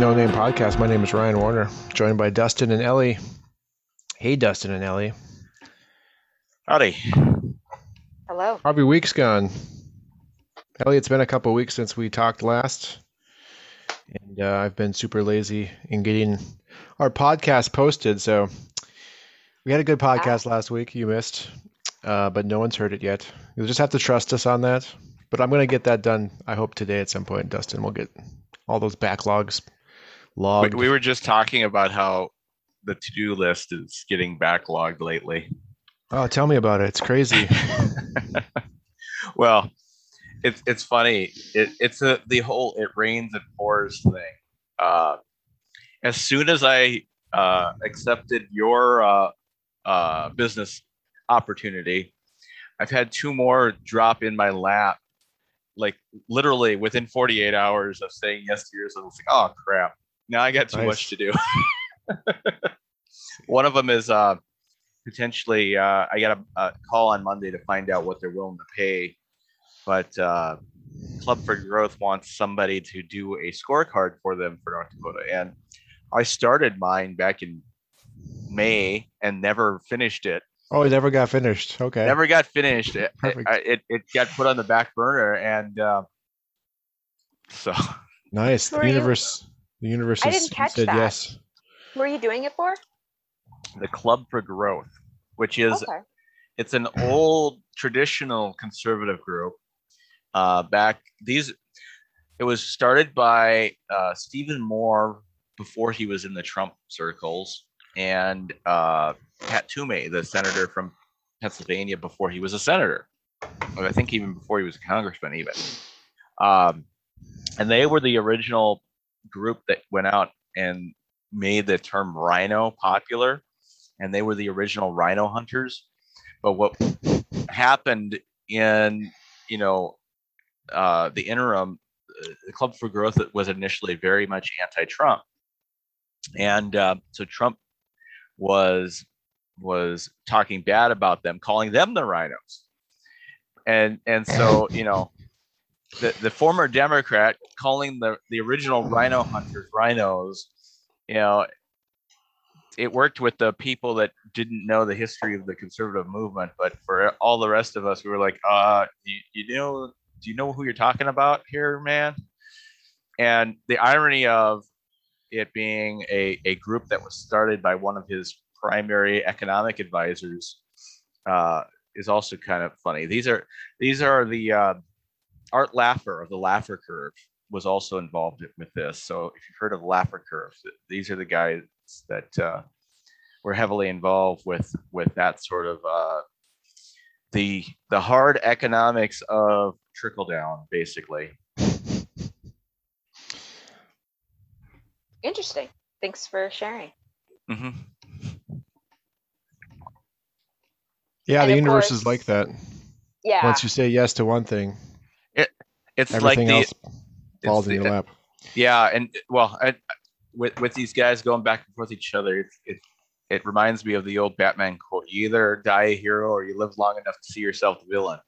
This is the No Name Podcast. My name is Ryan Warner, joined by Dustin and Ellie. Hey, Dustin and Ellie. Howdy. Hello. How have your weeks gone? Ellie, it's been a couple weeks since we talked last, and uh, I've been super lazy in getting our podcast posted. So we had a good podcast last week. You missed, uh, but no one's heard it yet. You'll just have to trust us on that. But I'm going to get that done. I hope today at some point, Dustin. We'll get all those backlogs We, logged. we were just talking about how the to-do list is getting backlogged lately. oh, tell me about it. It's crazy. well, it's it's funny. It, it's a, the whole it rains and pours thing. Uh, as soon as I uh, accepted your uh, uh, business opportunity, I've had two more drop in my lap. Like literally within 48 hours of saying yes to yours, I was like, "Oh crap! Now I got too Nice. much to do." One of them is uh, potentially uh, I got a, a call on Monday to find out what they're willing to pay, but uh, Club for Growth wants somebody to do a scorecard for them for North Dakota, and I started mine back in May and never finished it. oh, it never got finished. Okay. Never got finished. It, it, it, it got put on the back burner, and uh, so Nice. Who The universe. The universe I didn't catch said that. yes. Who are you doing it for? the Club for Growth, which is Okay. it's an old traditional conservative group uh, back these it was started by uh, stephen moore before he was in the trump circles and uh, pat toomey the senator from pennsylvania before he was a senator i think even before he was a congressman even um, and they were the original group that went out and made the term rhino popular and they were the original rhino hunters. But what happened in you know uh, the interim uh, the club for growth was initially very much anti-trump. And uh, so trump was was talking bad about them calling them the rhinos. And and so you know the, the former democrat calling the the original rhino hunters rhinos you know it worked with the people that didn't know the history of the conservative movement, but for all the rest of us, we were like, uh, you, you know, do you know who you're talking about here, man? And the irony of it being a, a group that was started by one of his primary economic advisors uh, is also kind of funny. These are these are the uh, Art Laffer of the Laffer Curve was also involved with this. So if you've heard of Laffer Curve, these are the guys that uh, were heavily involved with with that sort of uh, the the hard economics of trickle down, basically. Interesting. Thanks for sharing. Mm-hmm. Yeah, And the universe course- is like that. Yeah. Once you say yes to one thing, It's like the falls in the- your lap. yeah, and well, I, with with these guys going back and forth each other, it, it it reminds me of the old Batman quote: "You either die a hero or you live long enough to see yourself the villain."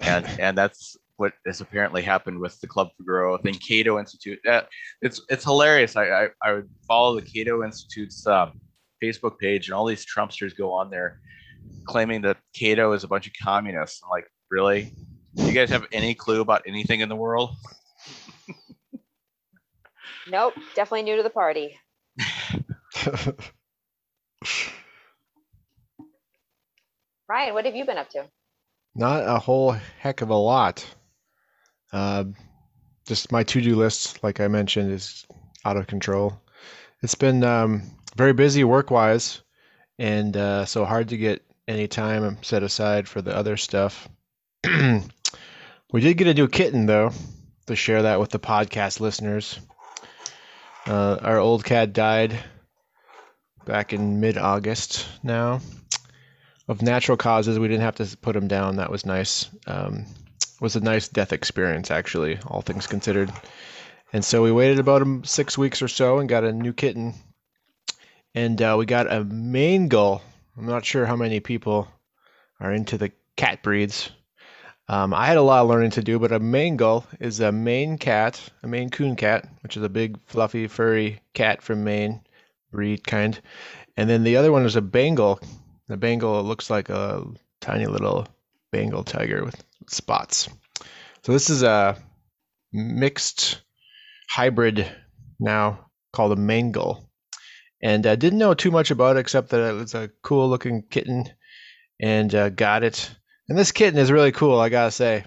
And and that's what has apparently happened with the Club for Growth and Cato Institute. Uh, it's it's hilarious. I, I I would follow the Cato Institute's um, Facebook page, and all these Trumpsters go on there claiming that Cato is a bunch of communists. I'm like, really? Do you guys have any clue about anything in the world? Nope. Definitely new to the party. Ryan, what have you been up to? Not a whole heck of a lot. Uh, just my to-do list, like I mentioned, is out of control. It's been um, very busy work-wise, and uh, so hard to get any time set aside for the other stuff. we did get a new kitten, though, to share that with the podcast listeners. Uh, our old cat died back in mid-August now of natural causes. We didn't have to put him down. That was nice. Um, was a nice death experience, actually, all things considered. And so we waited about six weeks or so and got a new kitten. And uh, we got a Mangle. I'm not sure how many people are into the cat breeds. Um, I had a lot of learning to do, but a Mangle is a Maine cat, a Maine Coon cat, which is a big, fluffy, furry cat from Maine, breed kind. And then the other one is a Bengal. The Bengal looks like a tiny little Bengal tiger with spots. So this is a mixed hybrid now called a Mangle. And I didn't know too much about it except that it was a cool looking kitten and uh, got it. And this kitten is really cool, I gotta say.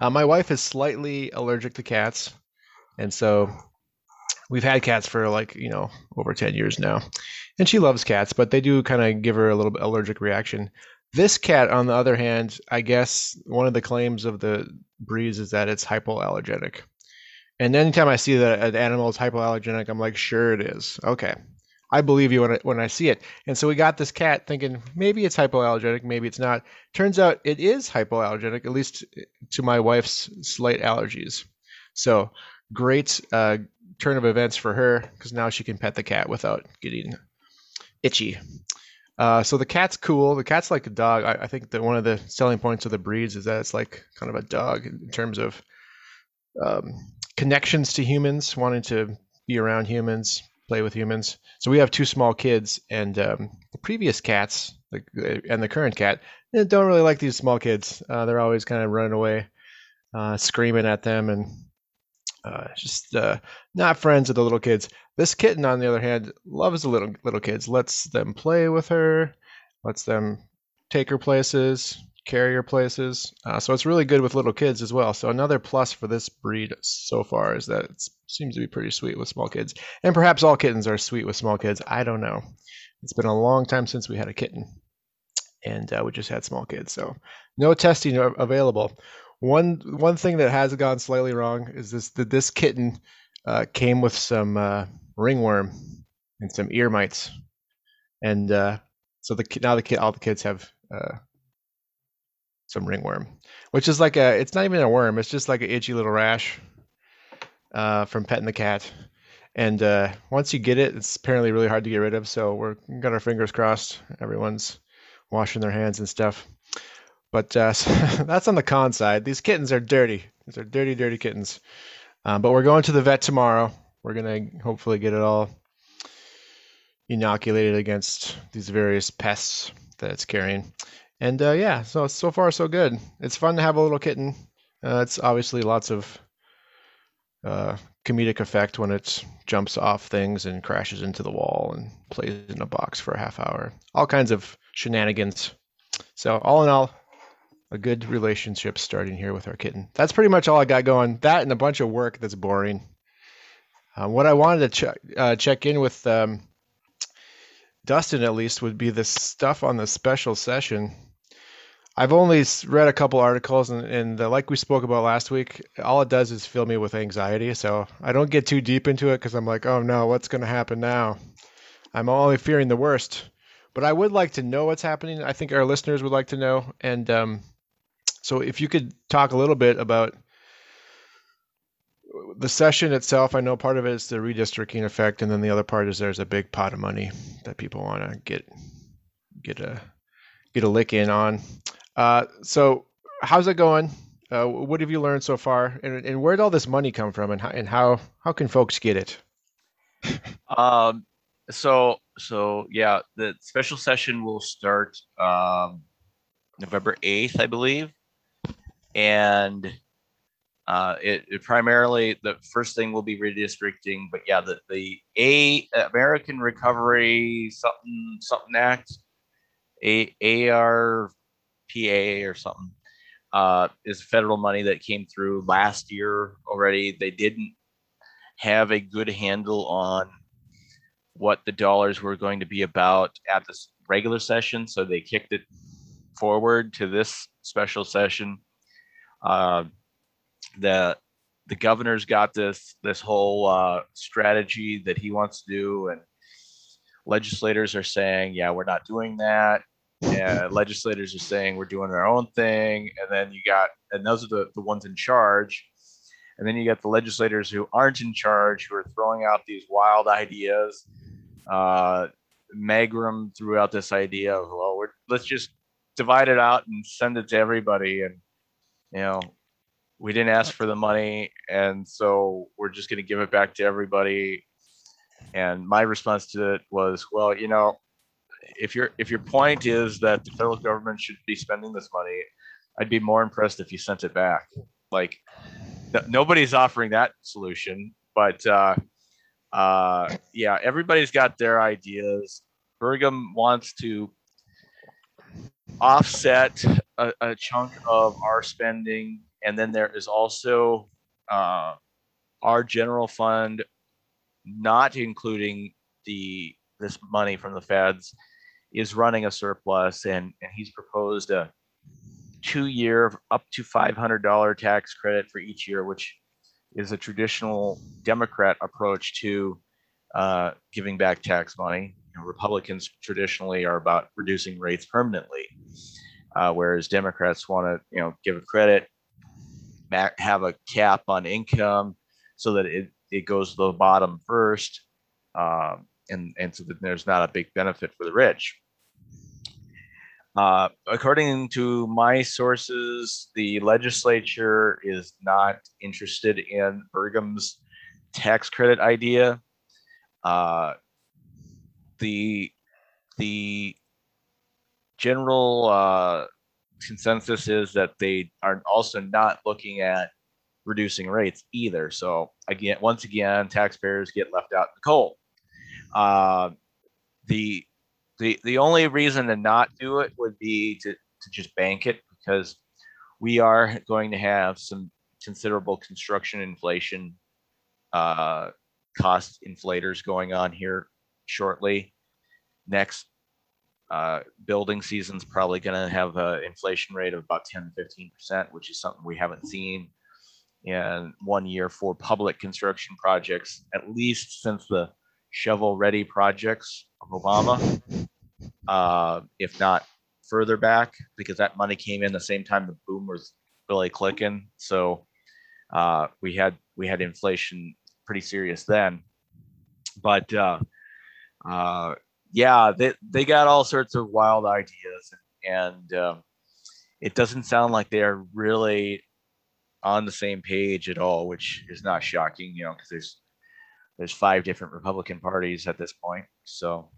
Uh, my wife is slightly allergic to cats. And so we've had cats for like, you know, over 10 years now. And she loves cats, but they do kind of give her a little bit allergic reaction. This cat, on the other hand, I guess one of the claims of the breeds is that it's hypoallergenic. And anytime I see that an animal is hypoallergenic, I'm like, sure it is. Okay. I believe you when I, when I see it. And so we got this cat thinking maybe it's hypoallergenic, maybe it's not. Turns out it is hypoallergenic, at least to my wife's slight allergies. So great uh, turn of events for her because now she can pet the cat without getting itchy. Uh, so the cat's cool. The cat's like a dog. I, I, think that one of the selling points of the breeds is that it's like kind of a dog in terms of um, connections to humans, wanting to be around humans, play with humans. So we have two small kids, and um, the previous cats and the current cat eh, don't really like these small kids. Uh, they're always kind of running away, uh, screaming at them, and uh, just uh, not friends with the little kids. This kitten, on the other hand, loves the little little kids. Lets them play with her, lets them take her places, carry her places. Uh, so it's really good with little kids as well. So another plus for this breed so far is that it seems to be pretty sweet with small kids, and perhaps all kittens are sweet with small kids. I don't know. It's been a long time since we had a kitten, and uh, we just had small kids. So no testing available. One one thing that has gone slightly wrong is this that this kitten uh, came with some uh, ringworm and some ear mites, and uh, so the now the kid all the kids have uh, some ringworm, which is like a it's not even a worm, it's just like an itchy little rash uh, from petting the cat. And uh, once you get it, it's apparently really hard to get rid of. So we're got our fingers crossed. Everyone's washing their hands and stuff. But uh, so that's on the con side. These kittens are dirty. These are dirty, dirty kittens. Um, but we're going to the vet tomorrow. We're gonna hopefully get it all inoculated against these various pests that it's carrying. And uh, yeah, so so far so good. It's fun to have a little kitten. Uh, it's obviously lots of uh, comedic effect when it jumps off things and crashes into the wall and plays in a box for a half hour. All kinds of shenanigans. So all in all, a good relationship starting here with our kitten. That's pretty much all I got going. That and a bunch of work that's boring. Uh, what I wanted to uh, check in with um, Dustin at least would be the stuff on the special session. I've only read a couple articles, and, and uh, like we spoke about last week, all it does is fill me with anxiety. So I don't get too deep into it because I'm like, oh no, what's going to happen now? I'm only fearing the worst. But I would like to know what's happening. I think our listeners would like to know. And um, so if you could talk a little bit about the session itself, I know part of it is the redistricting effect, and then the other part is there's a big pot of money that people want to get get a get a lick in on. Uh, so how's it going? Uh, what have you learned so far, and, and where'd all this money come from, and how and how how can folks get it? um, so so yeah, the special session will start um, November eighth, I believe and uh, it, it, primarily the first thing will be redistricting, but yeah, the the A American Recovery something something Act, A ARPA or something, uh, is federal money that came through last year already. They didn't have a good handle on what the dollars were going to be about at this regular session, so they kicked it forward to this special session uh, the the governor's got this this whole uh, strategy that he wants to do, and legislators are saying, "Yeah, we're not doing that." And legislators are saying we're doing our own thing, and then you got and those are the, the ones in charge. And then you got the legislators who aren't in charge, who are throwing out these wild ideas. Uh, Magrum threw out this idea of, well, we're, let's just divide it out and send it to everybody. And you know, we didn't ask for the money, and so we're just going to give it back to everybody. And my response to it was, well, you know, if your if your point is that the federal government should be spending this money, I'd be more impressed if you sent it back. Like, nobody's offering that solution, but uh, uh, yeah, everybody's got their ideas. Burgum wants to offset a, a chunk of our spending, and then there is also uh, our general fund, not including the this money from the feds, is running a surplus, and and he's proposed a two-year up to five hundred dollar tax credit for each year, which is a traditional Democrat approach to uh, giving back tax money. You know, Republicans traditionally are about reducing rates permanently, uh, whereas Democrats want to, you know, give a credit, have a cap on income, so that it it goes to the bottom first, um, and and so that there's not a big benefit for the rich. Uh, according to my sources, the legislature is not interested in Burgum's tax credit idea. Uh, the the general uh, consensus is that they are also not looking at reducing rates either. So again, once again, taxpayers get left out in the cold. Uh, the the the only reason to not do it would be to to just bank it because we are going to have some considerable construction inflation uh, cost inflators going on here shortly. Next uh, building season's probably going to have an inflation rate of about 10 to 15 percent, which is something we haven't seen in one year for public construction projects, at least since the shovel-ready projects of Obama, uh, if not further back, because that money came in the same time the boom was really clicking. So uh, we had we had inflation pretty serious then. But uh, uh, yeah, they they got all sorts of wild ideas, and uh, it doesn't sound like they're really on the same page at all, which is not shocking, you know, because there's there's five different Republican parties at this point, so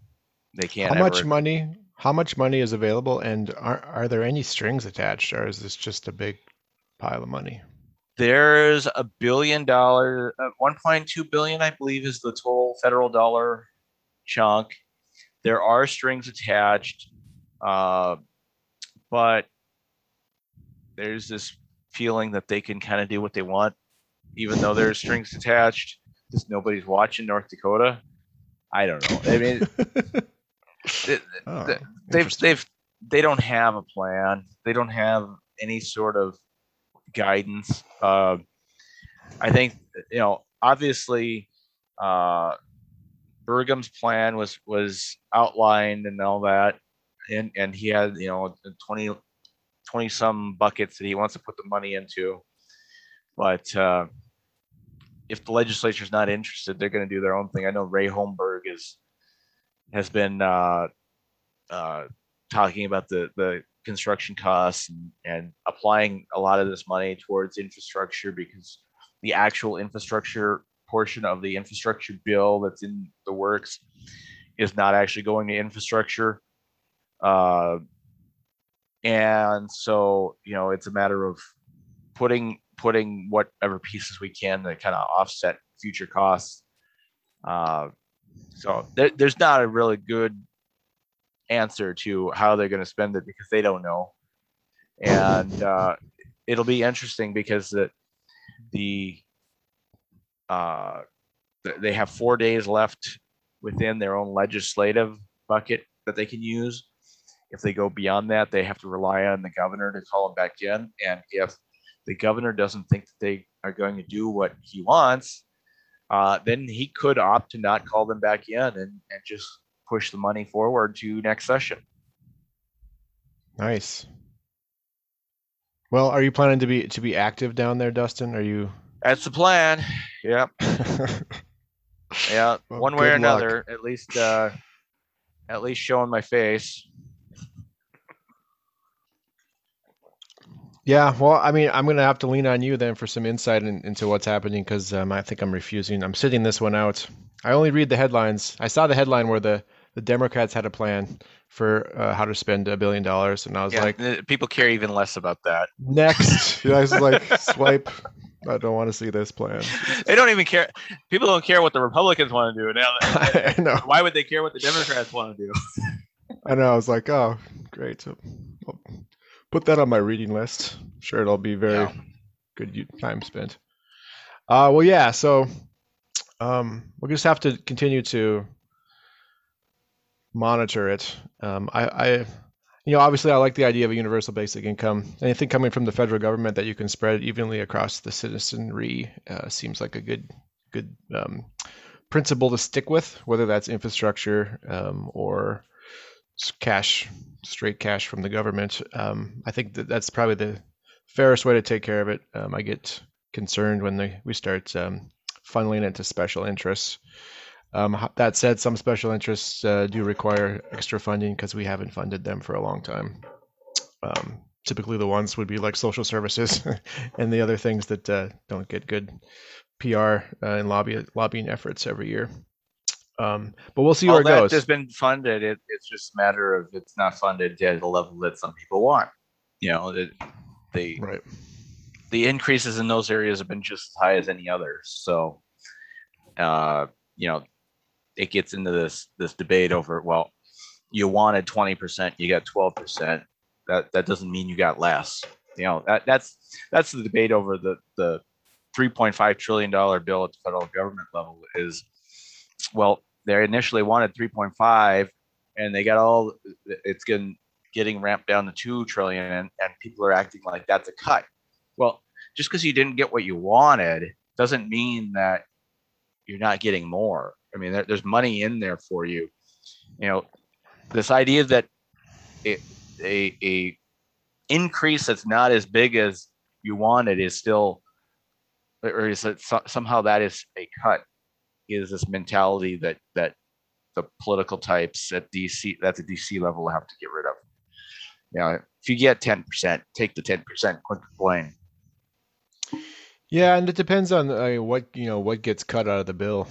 they can't. How much ever- money? How much money is available, and are are there any strings attached, or is this just a big pile of money? There's a billion dollar, uh, 1.2 billion, I believe, is the total federal dollar chunk. There are strings attached, uh, but there's this feeling that they can kind of do what they want, even though there's strings attached. Just nobody's watching North Dakota. I don't know. I mean, it- Oh, the- they've they've they don't have a plan. They don't have any sort of guidance. Uh, I think you know, obviously, uh, Burgum's plan was was outlined and all that, and and he had you know 20, 20 some buckets that he wants to put the money into, but. Uh, if the legislature's not interested, they're going to do their own thing. I know Ray Holmberg is has been uh, uh, talking about the the construction costs and, and applying a lot of this money towards infrastructure because the actual infrastructure portion of the infrastructure bill that's in the works is not actually going to infrastructure. Uh, and so, you know, it's a matter of putting putting whatever pieces we can to kind of offset future costs. Uh, so there, there's not a really good answer to how they're going to spend it because they don't know, and uh, it'll be interesting because the the uh, they have four days left within their own legislative bucket that they can use. If they go beyond that, they have to rely on the governor to call them back in. And if the governor doesn't think that they are going to do what he wants, uh, then he could opt to not call them back in and, and just push the money forward to next session. Nice. Well, are you planning to be to be active down there, Dustin? Are you? That's the plan. Yep. Yeah. Well, One way or luck. another, at least, uh, at least showing my face. Yeah, well, I mean, I'm gonna have to lean on you then for some insight in, into what's happening because um, I think I'm refusing. I'm sitting this one out. I only read the headlines. I saw the headline where the the Democrats had a plan for uh, how to spend a billion dollars, and I was Yeah, like, people care even less about that. next. I was like, swipe. I don't want to see this plan. They don't even care. People don't care what the Republicans want to do now. I know. Why would they care what the Democrats want to do? I know. I was like, oh, great. I'll put that on my reading list. I'm Sure, it'll be very Yeah. good time spent. Uh, well, yeah. So um, we'll just have to continue to monitor it. Um, I, I, you know, obviously, I like the idea of a universal basic income. Anything coming from the federal government that you can spread evenly across the citizenry uh, seems like a good, good um, principle to stick with. Whether that's infrastructure um, or cash, straight cash from the government. Um, I think that that's probably the fairest way to take care of it. Um, I get concerned when they, we start um, funneling to special interests. Um, that said, some special interests uh, do require extra funding because we haven't funded them for a long time. Um, typically, the ones would be like social services and the other things that uh, don't get good PR uh, and lobby lobbying efforts every year. Um, but we'll see All where it that goes. has been funded. It, it's just a matter of it's not funded at the level that some people want. You know, it, the Right. the increases in those areas have been just as high as any others. So, uh, you know, it gets into this this debate over well, you wanted twenty percent, you got twelve percent. That that doesn't mean you got less. You know, that that's that's the debate over the the three point five trillion dollar bill at the federal government level is well, they initially wanted three point five, and they got all it's getting getting ramped down to two trillion, and, and people are acting like that's a cut. Well, just because you didn't get what you wanted doesn't mean that you're not getting more. I mean, there, there's money in there for you. You know, this idea that it, a a increase that's not as big as you wanted is still, or is it so, somehow that is a cut? Is this mentality that that the political types at DC at the DC level have to get rid of? You know, if you get ten percent, take the ten percent. Quit complaining. Yeah, and it depends on uh, what you know what gets cut out of the bill.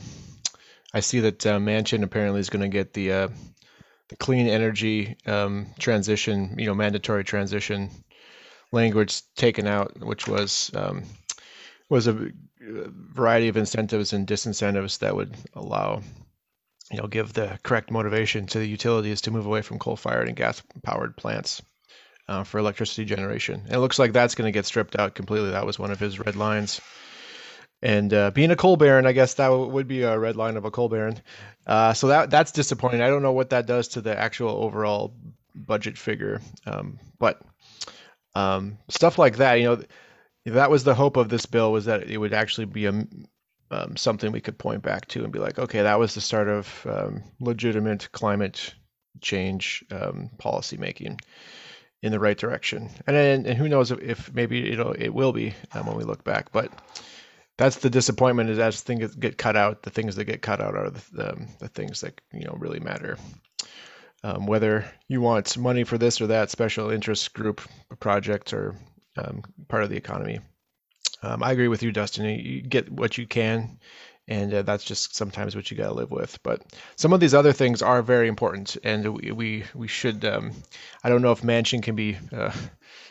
I see that uh, Manchin apparently is going to get the uh, the clean energy um, transition, you know, mandatory transition language taken out, which was um, was a variety of incentives and disincentives that would allow, you know, give the correct motivation to the utilities to move away from coal-fired and gas-powered plants uh, for electricity generation. And it looks like that's going to get stripped out completely. That was one of his red lines. And uh, being a coal baron, I guess that w- would be a red line of a coal baron. Uh, so that that's disappointing. I don't know what that does to the actual overall budget figure, um, but um, stuff like that, you know, that was the hope of this bill was that it would actually be a um, something we could point back to and be like, okay, that was the start of um, legitimate climate change um, policy making in the right direction. And and, who knows if, if maybe it'll it will be um, when we look back, but that's the disappointment is as things get cut out, the things that get cut out are the, um, the things that you know really matter. Um, whether you want money for this or that special interest group project or um, part of the economy, um, I agree with you, Dustin. You get what you can, and uh, that's just sometimes what you got to live with. But some of these other things are very important, and we we, we should. Um, I don't know if Manchin can be uh,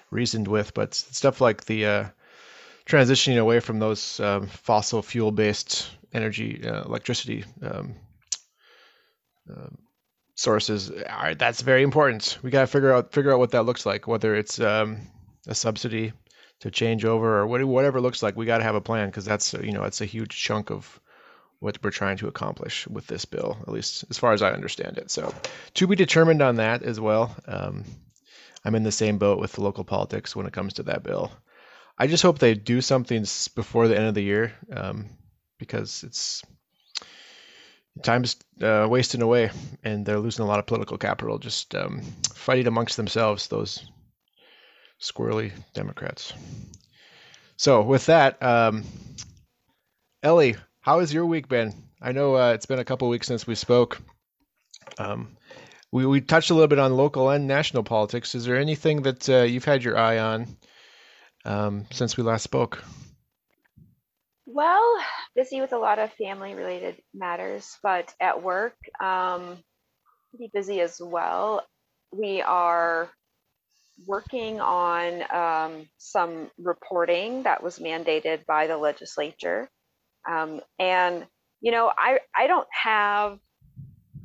reasoned with, but stuff like the uh, transitioning away from those um, fossil fuel based energy, uh, electricity um, um, sources, are, that's very important. We got to figure out figure out what that looks like, whether it's um, a subsidy to change over or whatever looks like. We got to have a plan because that's you know that's a huge chunk of what we're trying to accomplish with this bill, at least as far as I understand it. So, to be determined on that as well. Um, I'm in the same boat with local politics when it comes to that bill. I just hope they do something before the end of the year um, because it's time's uh, wasting away and they're losing a lot of political capital just um, fighting amongst themselves, those squirrely Democrats. So, with that, um, Ellie, how has your week been? I know uh, it's been a couple weeks since we spoke. Um, we, we touched a little bit on local and national politics. Is there anything that uh, you've had your eye on um, since we last spoke? Well, busy with a lot of family related matters, but at work, um, pretty busy as well. We are working on um, some reporting that was mandated by the legislature. Um, and, you know, I, I don't have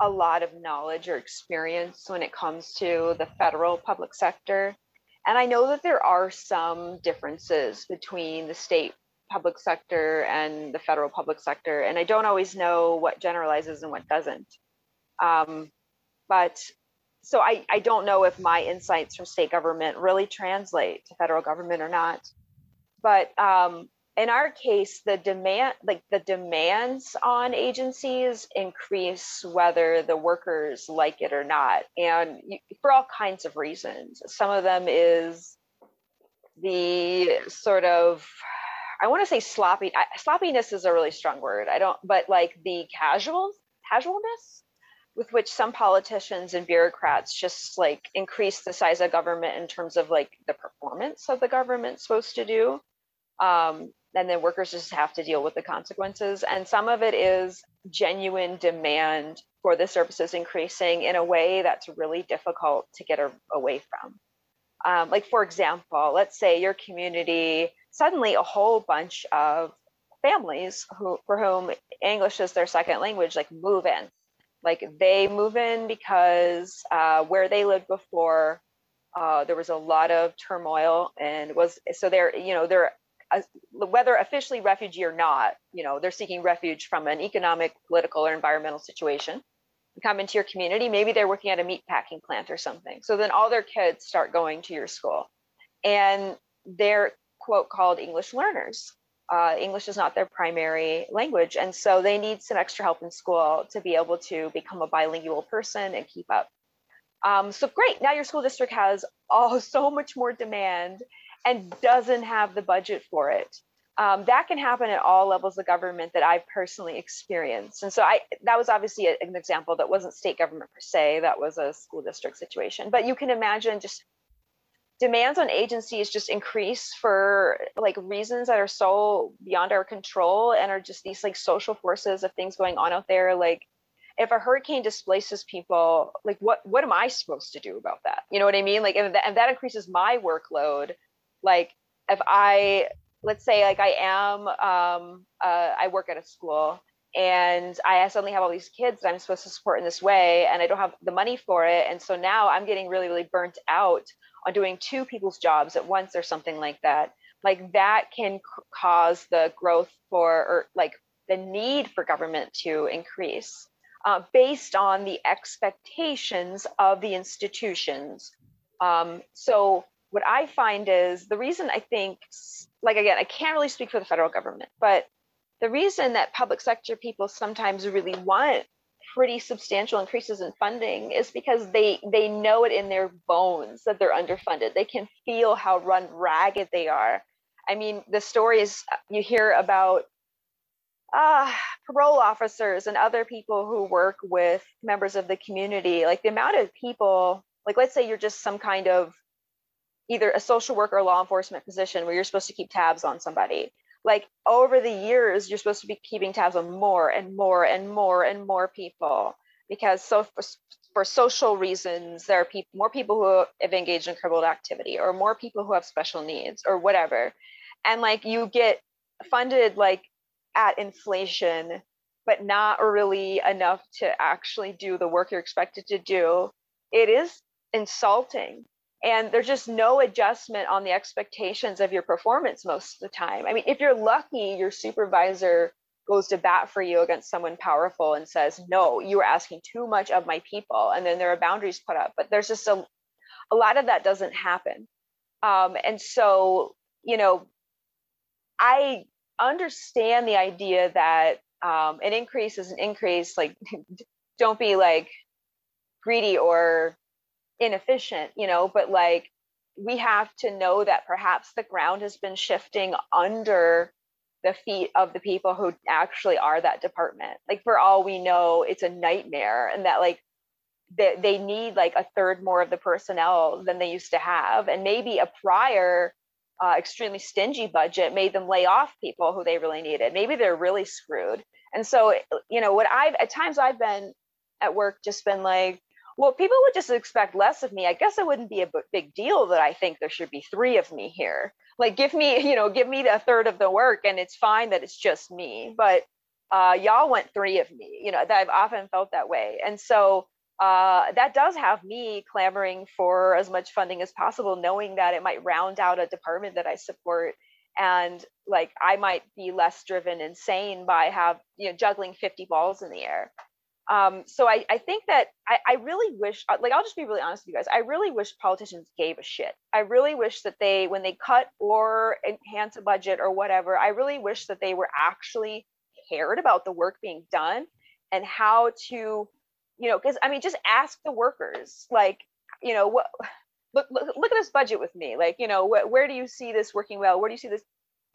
a lot of knowledge or experience when it comes to the federal public sector. And I know that there are some differences between the state public sector and the federal public sector. And I don't always know what generalizes and what doesn't. Um, but so I, I don't know if my insights from state government really translate to federal government or not. But um, in our case, the demand, like the demands on agencies increase whether the workers like it or not, and for all kinds of reasons. Some of them is the sort of I want to say sloppy. I, sloppiness is a really strong word. I don't, but like the casual casualness with which some politicians and bureaucrats just like increase the size of government in terms of like the performance of the government supposed to do. Um, and then workers just have to deal with the consequences. And some of it is genuine demand for the services increasing in a way that's really difficult to get a, away from. Um, like, for example, let's say your community, suddenly a whole bunch of families who, for whom English is their second language, like move in. Like they move in because uh, where they lived before, uh, there was a lot of turmoil and was so they're you know they're whether officially refugee or not, you know, they're seeking refuge from an economic, political, or environmental situation. Come into your community, maybe they're working at a meat packing plant or something. So then all their kids start going to your school, and they're quote called English learners. Uh, English is not their primary language, and so they need some extra help in school to be able to become a bilingual person and keep up. Um, so great, now your school district has oh so much more demand and doesn't have the budget for it. Um, that can happen at all levels of government that I've personally experienced. And so I that was obviously a, an example that wasn't state government per se, that was a school district situation. But you can imagine just demands on agencies just increase for like reasons that are so beyond our control and are just these like social forces of things going on out there. Like if a hurricane displaces people like what what am i supposed to do about that? You know what i mean? Like if that, if that increases my workload like if i let's say like i am um uh, i work at a school and i suddenly have all these kids that i'm supposed to support in this way and i don't have the money for it. And so now i'm getting really really burnt out on doing two people's jobs at once or something like that like that can c- cause the growth for or like the need for government to increase uh, based on the expectations of the institutions. Um, so what I find is the reason I think, like again, I can't really speak for the federal government, but the reason that public sector people sometimes really want pretty substantial increases in funding is because they they know it in their bones that they're underfunded. They can feel how run ragged they are. I mean, the stories you hear about uh, parole officers and other people who work with members of the community, like the amount of people, like let's say you're just some kind of either a social worker or law enforcement position where you're supposed to keep tabs on somebody like over the years you're supposed to be keeping tabs on more and more and more and more people because so for, for social reasons there are people more people who have engaged in criminal activity or more people who have special needs or whatever. And like you get funded like at inflation but not really enough to actually do the work you're expected to do. It is insulting and there's just no adjustment on the expectations of your performance most of the time. I mean, if you're lucky, your supervisor goes to bat for you against someone powerful and says, "No, you are asking too much of my people," and then there are boundaries put up. But there's just a a lot of that doesn't happen, um, and so you know, I understand the idea that um, an increase is an increase. Like, don't be like greedy or inefficient, you know, but like we have to know that perhaps the ground has been shifting under the feet of the people who actually are that department. Like for all we know, it's a nightmare and that like they, they need like a third more of the personnel than they used to have. And maybe a prior uh, extremely stingy budget made them lay off people who they really needed. Maybe they're really screwed. And so, you know, what I've at times I've been at work just been like, well, people would just expect less of me. I guess it wouldn't be a big deal that I think there should be three of me here. Like, give me, you know, give me a third of the work, and it's fine that it's just me. But uh, y'all want three of me. You know, that I've often felt that way, and so uh, that does have me clamoring for as much funding as possible, knowing that it might round out a department that I support, and like I might be less driven insane by have you know juggling 50 balls in the air. Um, so I, I think that I, I really wish, uh, like, I'll just be really honest with you guys. I really wish politicians gave a shit. I really wish that they, when they cut or enhance a budget or whatever, I really wish that they were actually cared about the work being done and how to, you know, because I mean, just ask the workers, like, you know, what, look, look, look at this budget with me. Like, you know, wh- where do you see this working well? Where do you see this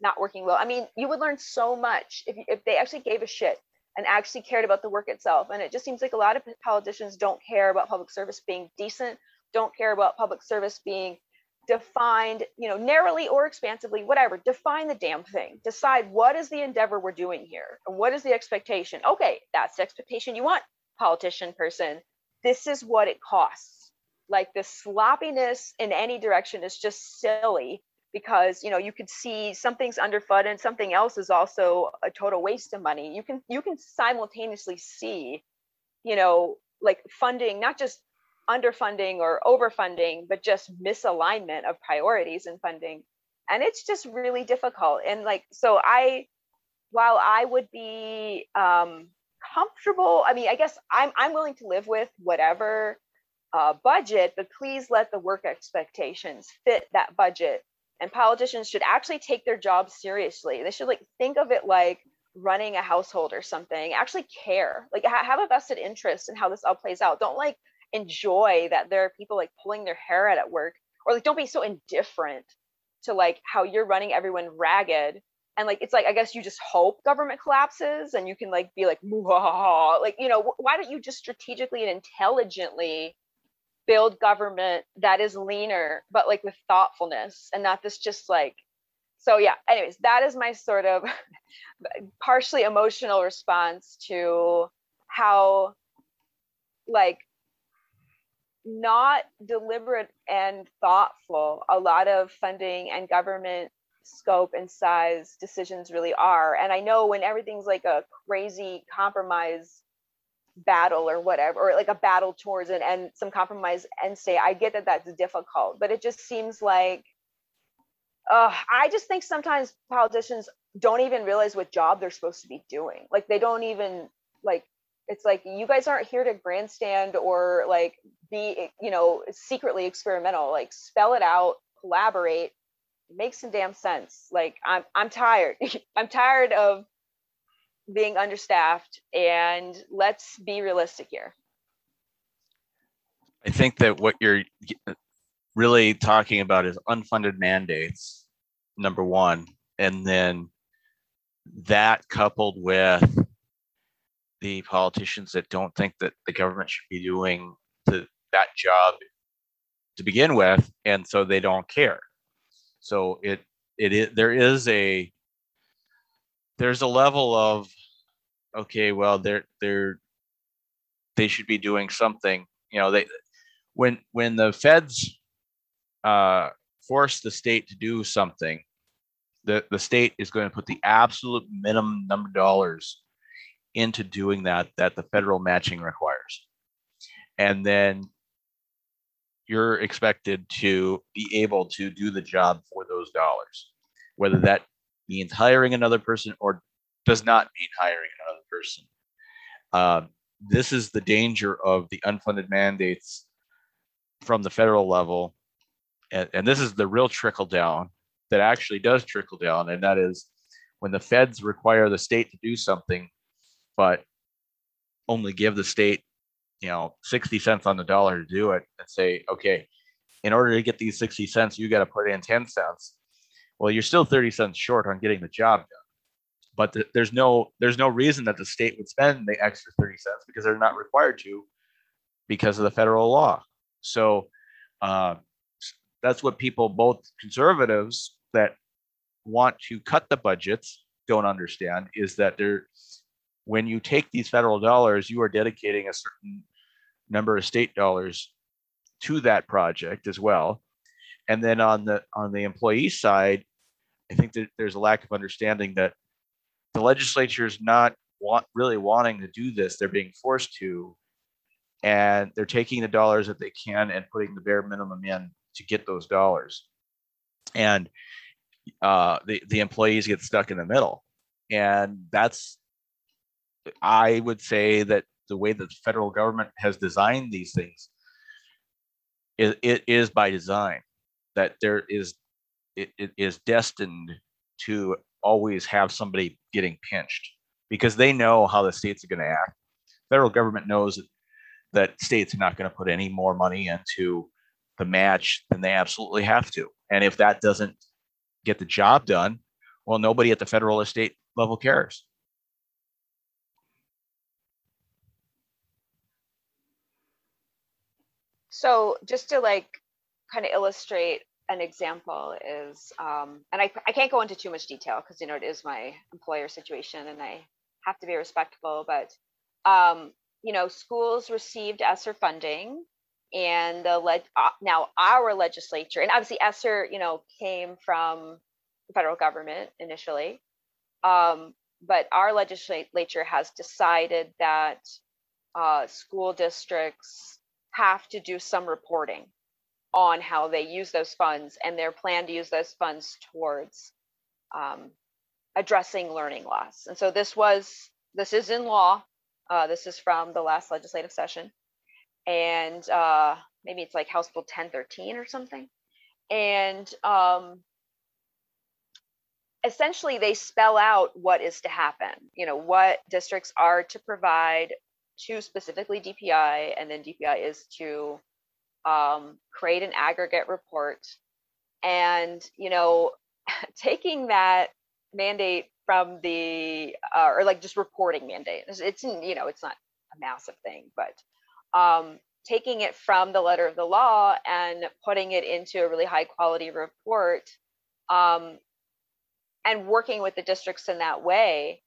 not working well? I mean, you would learn so much if, if they actually gave a shit and actually cared about the work itself. And it just seems like a lot of politicians don't care about public service being decent, don't care about public service being defined, you know, narrowly or expansively, whatever. Define the damn thing. Decide what is the endeavor we're doing here and what is the expectation. Okay, that's the expectation you want, politician person. This is what it costs. Like the sloppiness in any direction is just silly because you know you could see something's underfunded and something else is also a total waste of money. You can you can simultaneously see you know like funding not just underfunding or overfunding but just misalignment of priorities and funding. And it's just really difficult. And like so i while i would be um comfortable i mean i guess i'm i'm willing to live with whatever uh, budget but please let the work expectations fit that budget and politicians should actually take their job seriously. They should like think of it like running a household or something. Actually care. Like ha- have a vested interest in how this all plays out. Don't like enjoy that there are people like pulling their hair out at work or like don't be so indifferent to like how you're running everyone ragged. And like it's like i guess you just hope government collapses and you can like be like like you know why don't you just strategically and intelligently build government that is leaner but like with thoughtfulness and not this just like so yeah anyways that is my sort of partially emotional response to how like not deliberate and thoughtful a lot of funding and government scope and size decisions really are. And i know when everything's like a crazy compromise battle or whatever or like a battle towards it and some compromise and say i get that that's difficult but it just seems like uh, i just think sometimes politicians don't even realize what job they're supposed to be doing. Like they don't even like it's like you guys aren't here to grandstand or like be you know secretly experimental like spell it out collaborate make some damn sense. Like i'm i'm tired. I'm tired of being understaffed and let's be realistic here. I think that what you're really talking about is unfunded mandates number one and then that coupled with the politicians that don't think that the government should be doing the, that job to begin with and so they don't care. So it it is there is a there's a level of okay well they're they're they should be doing something. You know they when when the feds uh force the state to do something the the state is going to put the absolute minimum number of dollars into doing that that the federal matching requires. And then you're expected to be able to do the job for those dollars whether that means hiring another person or does not mean hiring another person. Um, this is the danger of the unfunded mandates from the federal level. And, and this is the real trickle down that actually does trickle down. And that is when the feds require the state to do something, but only give the state, you know, 60 cents on the dollar to do it and say, okay, in order to get these 60 cents, you got to put in 10 cents. Well, you're still 30 cents short on getting the job done. But the, there's no there's no reason that the state would spend the extra 30 cents because they're not required to because of the federal law. So uh, that's what people both conservatives that want to cut the budgets don't understand is that there when you take these federal dollars you are dedicating a certain number of state dollars to that project as well. And then on the on the employee side i think that there's a lack of understanding that the legislature is not want really wanting to do this. They're being forced to and they're taking the dollars that they can and putting the bare minimum in to get those dollars. And uh, the the employees get stuck in the middle, and that's I would say that the way that the federal government has designed these things it, it is by design that there is it, it is destined to always have somebody getting pinched because they know how the states are going to act federal government knows that, states are not going to put any more money into the match than they absolutely have to and if that doesn't get the job done, well, nobody at the federal or state level cares. So just to like kind of illustrate an example is, um, and I, I can't go into too much detail because, you know, it is my employer situation and I have to be respectful, but, um, you know, schools received ESSER funding and the led uh, now our legislature and obviously ESSER, you know, came from the federal government initially, um, but our legislature has decided that uh, school districts have to do some reporting on how they use those funds and their plan to use those funds towards um, addressing learning loss. And so this was this is in law. Uh, this is from the last legislative session and uh, maybe it's like House Bill 1013 or something. And um, essentially, they spell out what is to happen. You know, what districts are to provide to specifically DPI, and then DPI is to um, create an aggregate report. And you know, taking that mandate from the uh, or like just reporting mandate. It's, it's you know, it's not a massive thing, but um, taking it from the letter of the law and putting it into a really high quality report um, and working with the districts in that way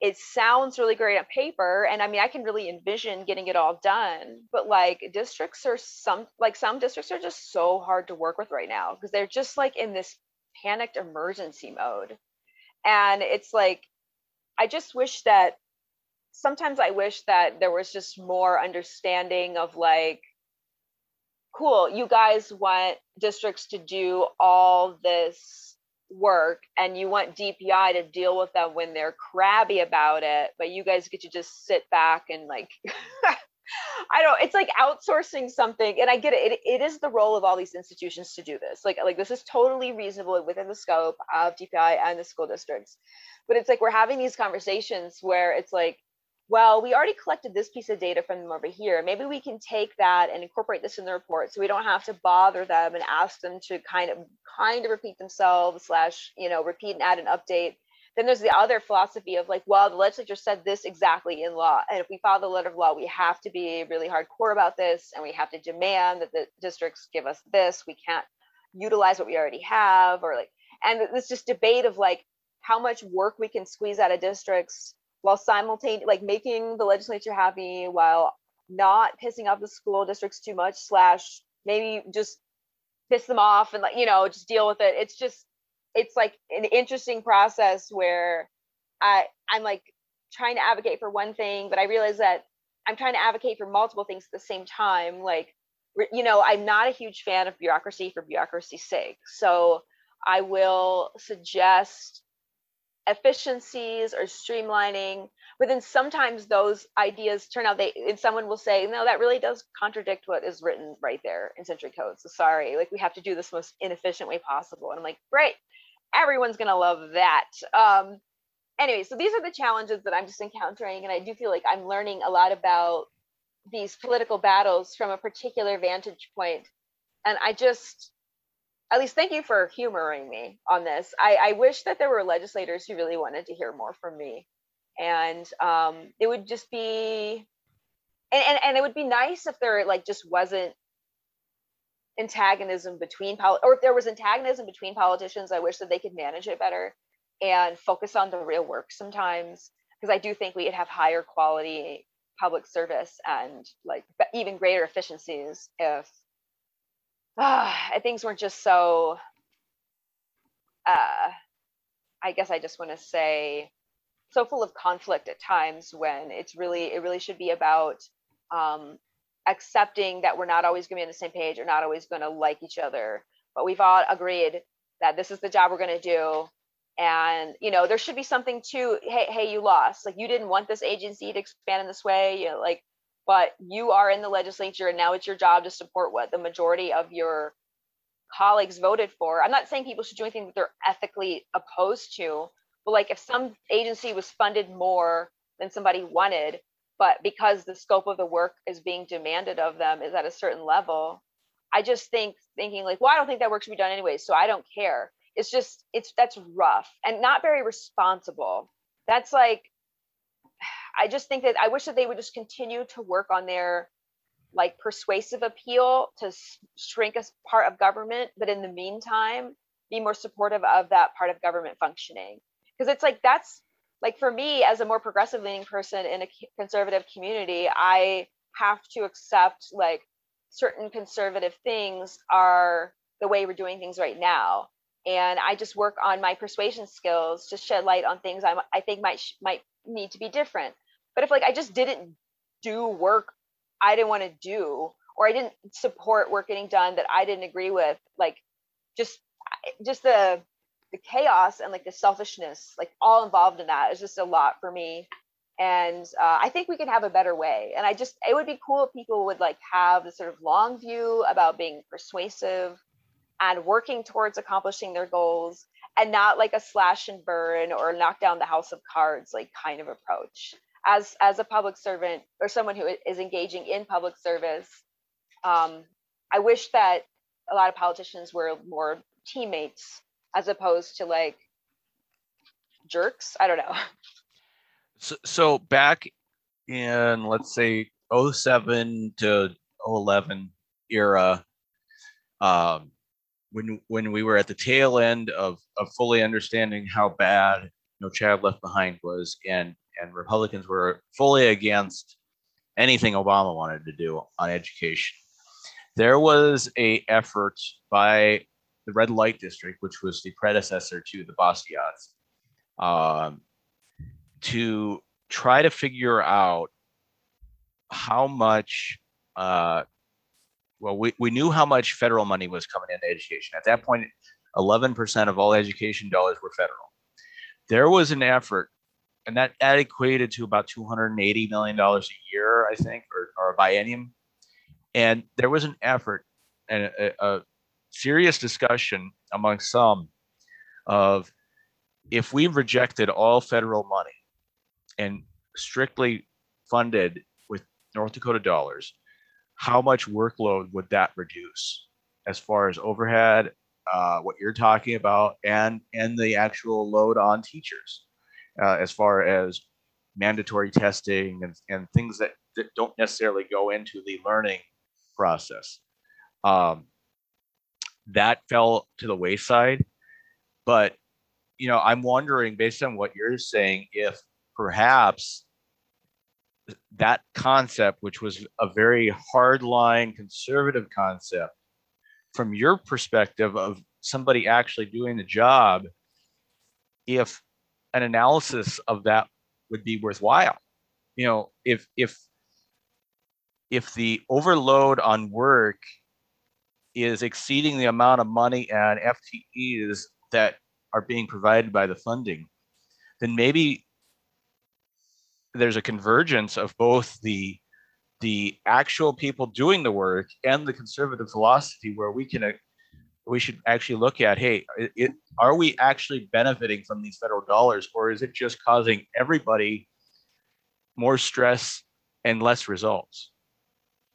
it sounds really great on paper and i mean i can really envision getting it all done but like districts are some like some districts are just so hard to work with right now because they're just like in this panicked emergency mode. And it's like i just wish that sometimes I wish that there was just more understanding of like, cool, you guys want districts to do all this work and you want DPI to deal with them when they're crabby about it, but you guys get to just sit back and like I don't it's like outsourcing something and I get it. it it is the role of all these institutions to do this like like this is totally reasonable within the scope of DPI and the school districts but it's like we're having these conversations where it's like well, we already collected this piece of data from them over here. Maybe we can take that and incorporate this in the report so we don't have to bother them and ask them to kind of kind of repeat themselves slash, you know, repeat and add an update. Then there's the other philosophy of like, well, the legislature said this exactly in law. And if we follow the letter of law, we have to be really hardcore about this and we have to demand that the districts give us this. We can't utilize what we already have or like and this just debate of like how much work we can squeeze out of districts while simultaneously like making the legislature happy while not pissing off the school districts too much slash maybe just piss them off and like you know just deal with it. It's just it's like an interesting process where i i'm like trying to advocate for one thing but i realize that i'm trying to advocate for multiple things at the same time. Like you know i'm not a huge fan of bureaucracy for bureaucracy's sake. So i will suggest efficiencies or streamlining but then sometimes those ideas turn out they and someone will say no that really does contradict what is written right there in century code so sorry like we have to do this most inefficient way possible. And i'm like great everyone's gonna love that. Um anyway so these are the challenges that i'm just encountering and i do feel like i'm learning a lot about these political battles from a particular vantage point and i just at least thank you for humoring me on this. I, I wish that there were legislators who really wanted to hear more from me. And um, it would just be, and, and, and it would be nice if there like just wasn't, antagonism between pol- or if there was antagonism between politicians, I wish that they could manage it better and focus on the real work sometimes because I do think we'd have higher quality public service and like even greater efficiencies if uh, things weren't just so uh, I guess I just want to say so full of conflict at times when it's really it really should be about um, accepting that we're not always going to be on the same page or not always going to like each other. But we've all agreed that this is the job we're going to do. And you know there should be something to hey hey you lost. Like you didn't want this agency to expand in this way. You know like but you are in the legislature and now it's your job to support what the majority of your colleagues voted for. I'm not saying people should do anything that they're ethically opposed to but like if some agency was funded more than somebody wanted but because the scope of the work is being demanded of them is at a certain level i just think thinking like well i don't think that work should be done anyway so i don't care. It's just it's that's rough and not very responsible. That's like i just think that i wish that they would just continue to work on their like persuasive appeal to shrink a part of government but in the meantime be more supportive of that part of government functioning because it's like that's like for me as a more progressive leaning person in a conservative community i have to accept like certain conservative things are the way we're doing things right now and I just work on my persuasion skills to shed light on things I I think might might need to be different. But if like I just didn't do work I didn't want to do, or I didn't support work getting done that I didn't agree with, like just just the the chaos and like the selfishness, like all involved in that is just a lot for me. And uh, I think we can have a better way. And I just it would be cool if people would like have the sort of long view about being persuasive and working towards accomplishing their goals and not like a slash and burn or knock down the house of cards like kind of approach as as a public servant or someone who is engaging in public service um, i wish that a lot of politicians were more teammates as opposed to like jerks. I don't know. So, so back in let's say 07 to 11 era um, when when we were at the tail end of of fully understanding how bad No Child Left Behind was, and and Republicans were fully against anything Obama wanted to do on education. There was a effort by the Red Light District, which was the predecessor to the Bastiats, um, to try to figure out how much uh, well, we, we knew how much federal money was coming into education. At that point, 11% of all education dollars were federal. There was an effort, and that, that equated to about $280 million a year, I think, or, or a biennium. And there was an effort and a, a serious discussion among some of if we rejected all federal money and strictly funded with North Dakota dollars, how much workload would that reduce as far as overhead, uh, what you're talking about, and and the actual load on teachers, uh, as far as mandatory testing and, and things that, that don't necessarily go into the learning process. Um, that fell to the wayside, but you know, I'm wondering based on what you're saying, if perhaps that concept, which was a very hardline conservative concept, from your perspective of somebody actually doing the job, if an analysis of that would be worthwhile, you know, if if if the overload on work is exceeding the amount of money and FTEs that are being provided by the funding, then maybe there's a convergence of both the the actual people doing the work and the conservative philosophy where we can we should actually look at hey it, it, are we actually benefiting from these federal dollars or is it just causing everybody more stress and less results?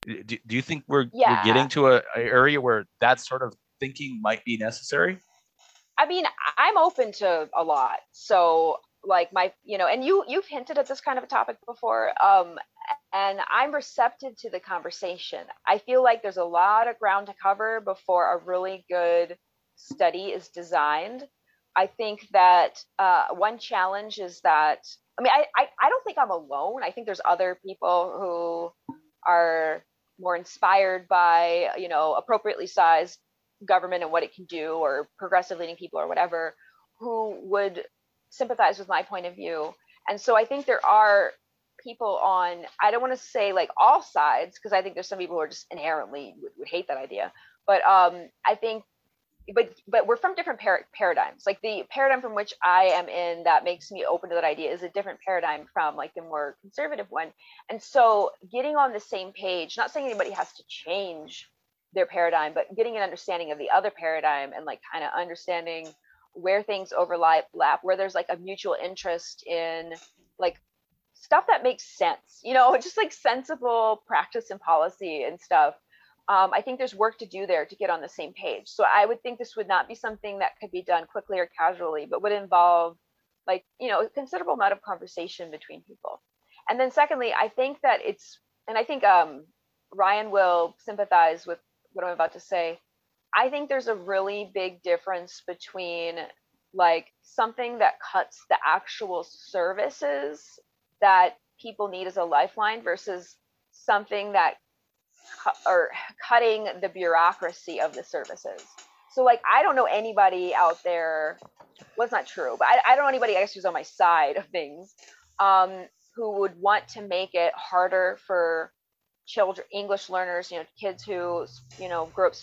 Do, do you think we're, yeah. we're getting to a, a area where that sort of thinking might be necessary? I mean i'm open to a lot. So like my you know and you you've hinted at this kind of a topic before um and I'm receptive to the conversation. I feel like there's a lot of ground to cover before a really good study is designed. I think that uh, one challenge is that I mean I, I I don't think I'm alone. I think there's other people who are more inspired by you know appropriately sized government and what it can do or progressive leading people or whatever who would sympathize with my point of view and so i think there are people on i don't want to say like all sides because i think there's some people who are just inherently would, would hate that idea. But um, i think but but we're from different par- paradigms. Like the paradigm from which i am in that makes me open to that idea is a different paradigm from like the more conservative one. And so getting on the same page not saying anybody has to change their paradigm but getting an understanding of the other paradigm and like kind of understanding where things overlap where there's like a mutual interest in like stuff that makes sense you know just like sensible practice and policy and stuff um, I think there's work to do there to get on the same page. So I would think this would not be something that could be done quickly or casually, but would involve like, you know, a considerable amount of conversation between people. And then secondly, I think that it's, and I think um, Ryan will sympathize with what I'm about to say. I think there's a really big difference between like something that cuts the actual services that people need as a lifeline versus something that or cutting the bureaucracy of the services. So like I don't know anybody out there. Well, it's not true, but I, I don't know anybody I guess who's on my side of things um, who would want to make it harder for children, English learners, you know, kids who you know grew up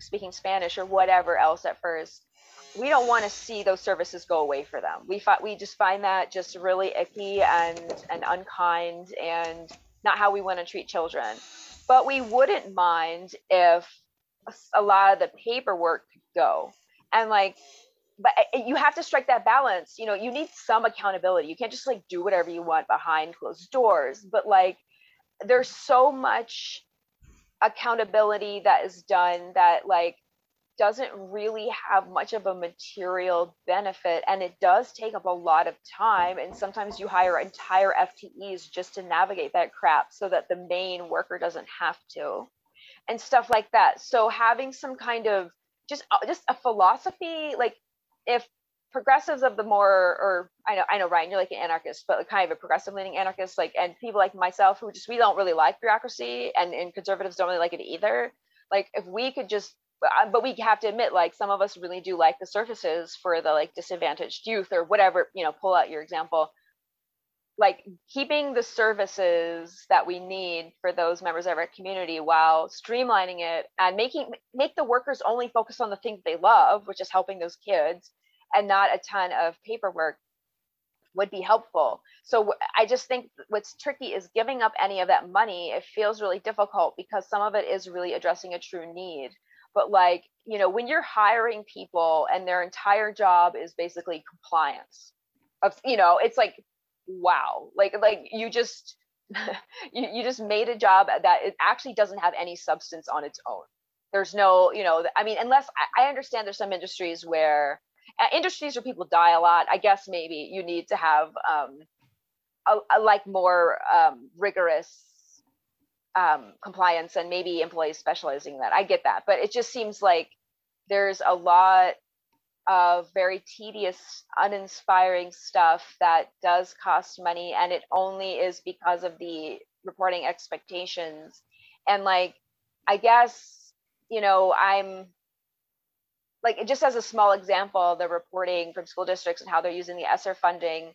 speaking Spanish or whatever else at first. We don't want to see those services go away for them. We find we just find that just really icky and and unkind and not how we want to treat children. But we wouldn't mind if a lot of the paperwork could go. And like but eh, you have to strike that balance. You know you need some accountability. You can't just like do whatever you want behind closed doors. But like there's so much accountability that is done that like doesn't really have much of a material benefit and it does take up a lot of time and sometimes you hire entire FTEs just to navigate that crap so that the main worker doesn't have to and stuff like that. So having some kind of just uh, just a philosophy like if progressives of the more or I know I know Ryan you're like an anarchist but kind of a progressive leaning anarchist like and people like myself who just we don't really like bureaucracy and, and conservatives don't really like it either. Like if we could just Uh, but we have to admit like some of us really do like the services for the like disadvantaged youth or whatever you know pull out your example. Like keeping the services that we need for those members of our community while streamlining it and making make the workers only focus on the things they love which is helping those kids and not a ton of paperwork would be helpful. So i just think what's tricky is giving up any of that money. It feels really difficult because some of it is really addressing a true need but like you know when you're hiring people and their entire job is basically compliance of you know it's like wow like like you just you, you just made a job that it actually doesn't have any substance on its own. There's no you know i mean unless i, I understand there's some industries where uh, industries where people die a lot i guess maybe you need to have um a, a like more um rigorous um, compliance and maybe employees specializing in that. I get that, but it just seems like there's a lot of very tedious, uninspiring stuff that does cost money, and it only is because of the reporting expectations. And like, I guess, you know, I'm like, just as a small example, the reporting from school districts and how they're using the ESSER funding,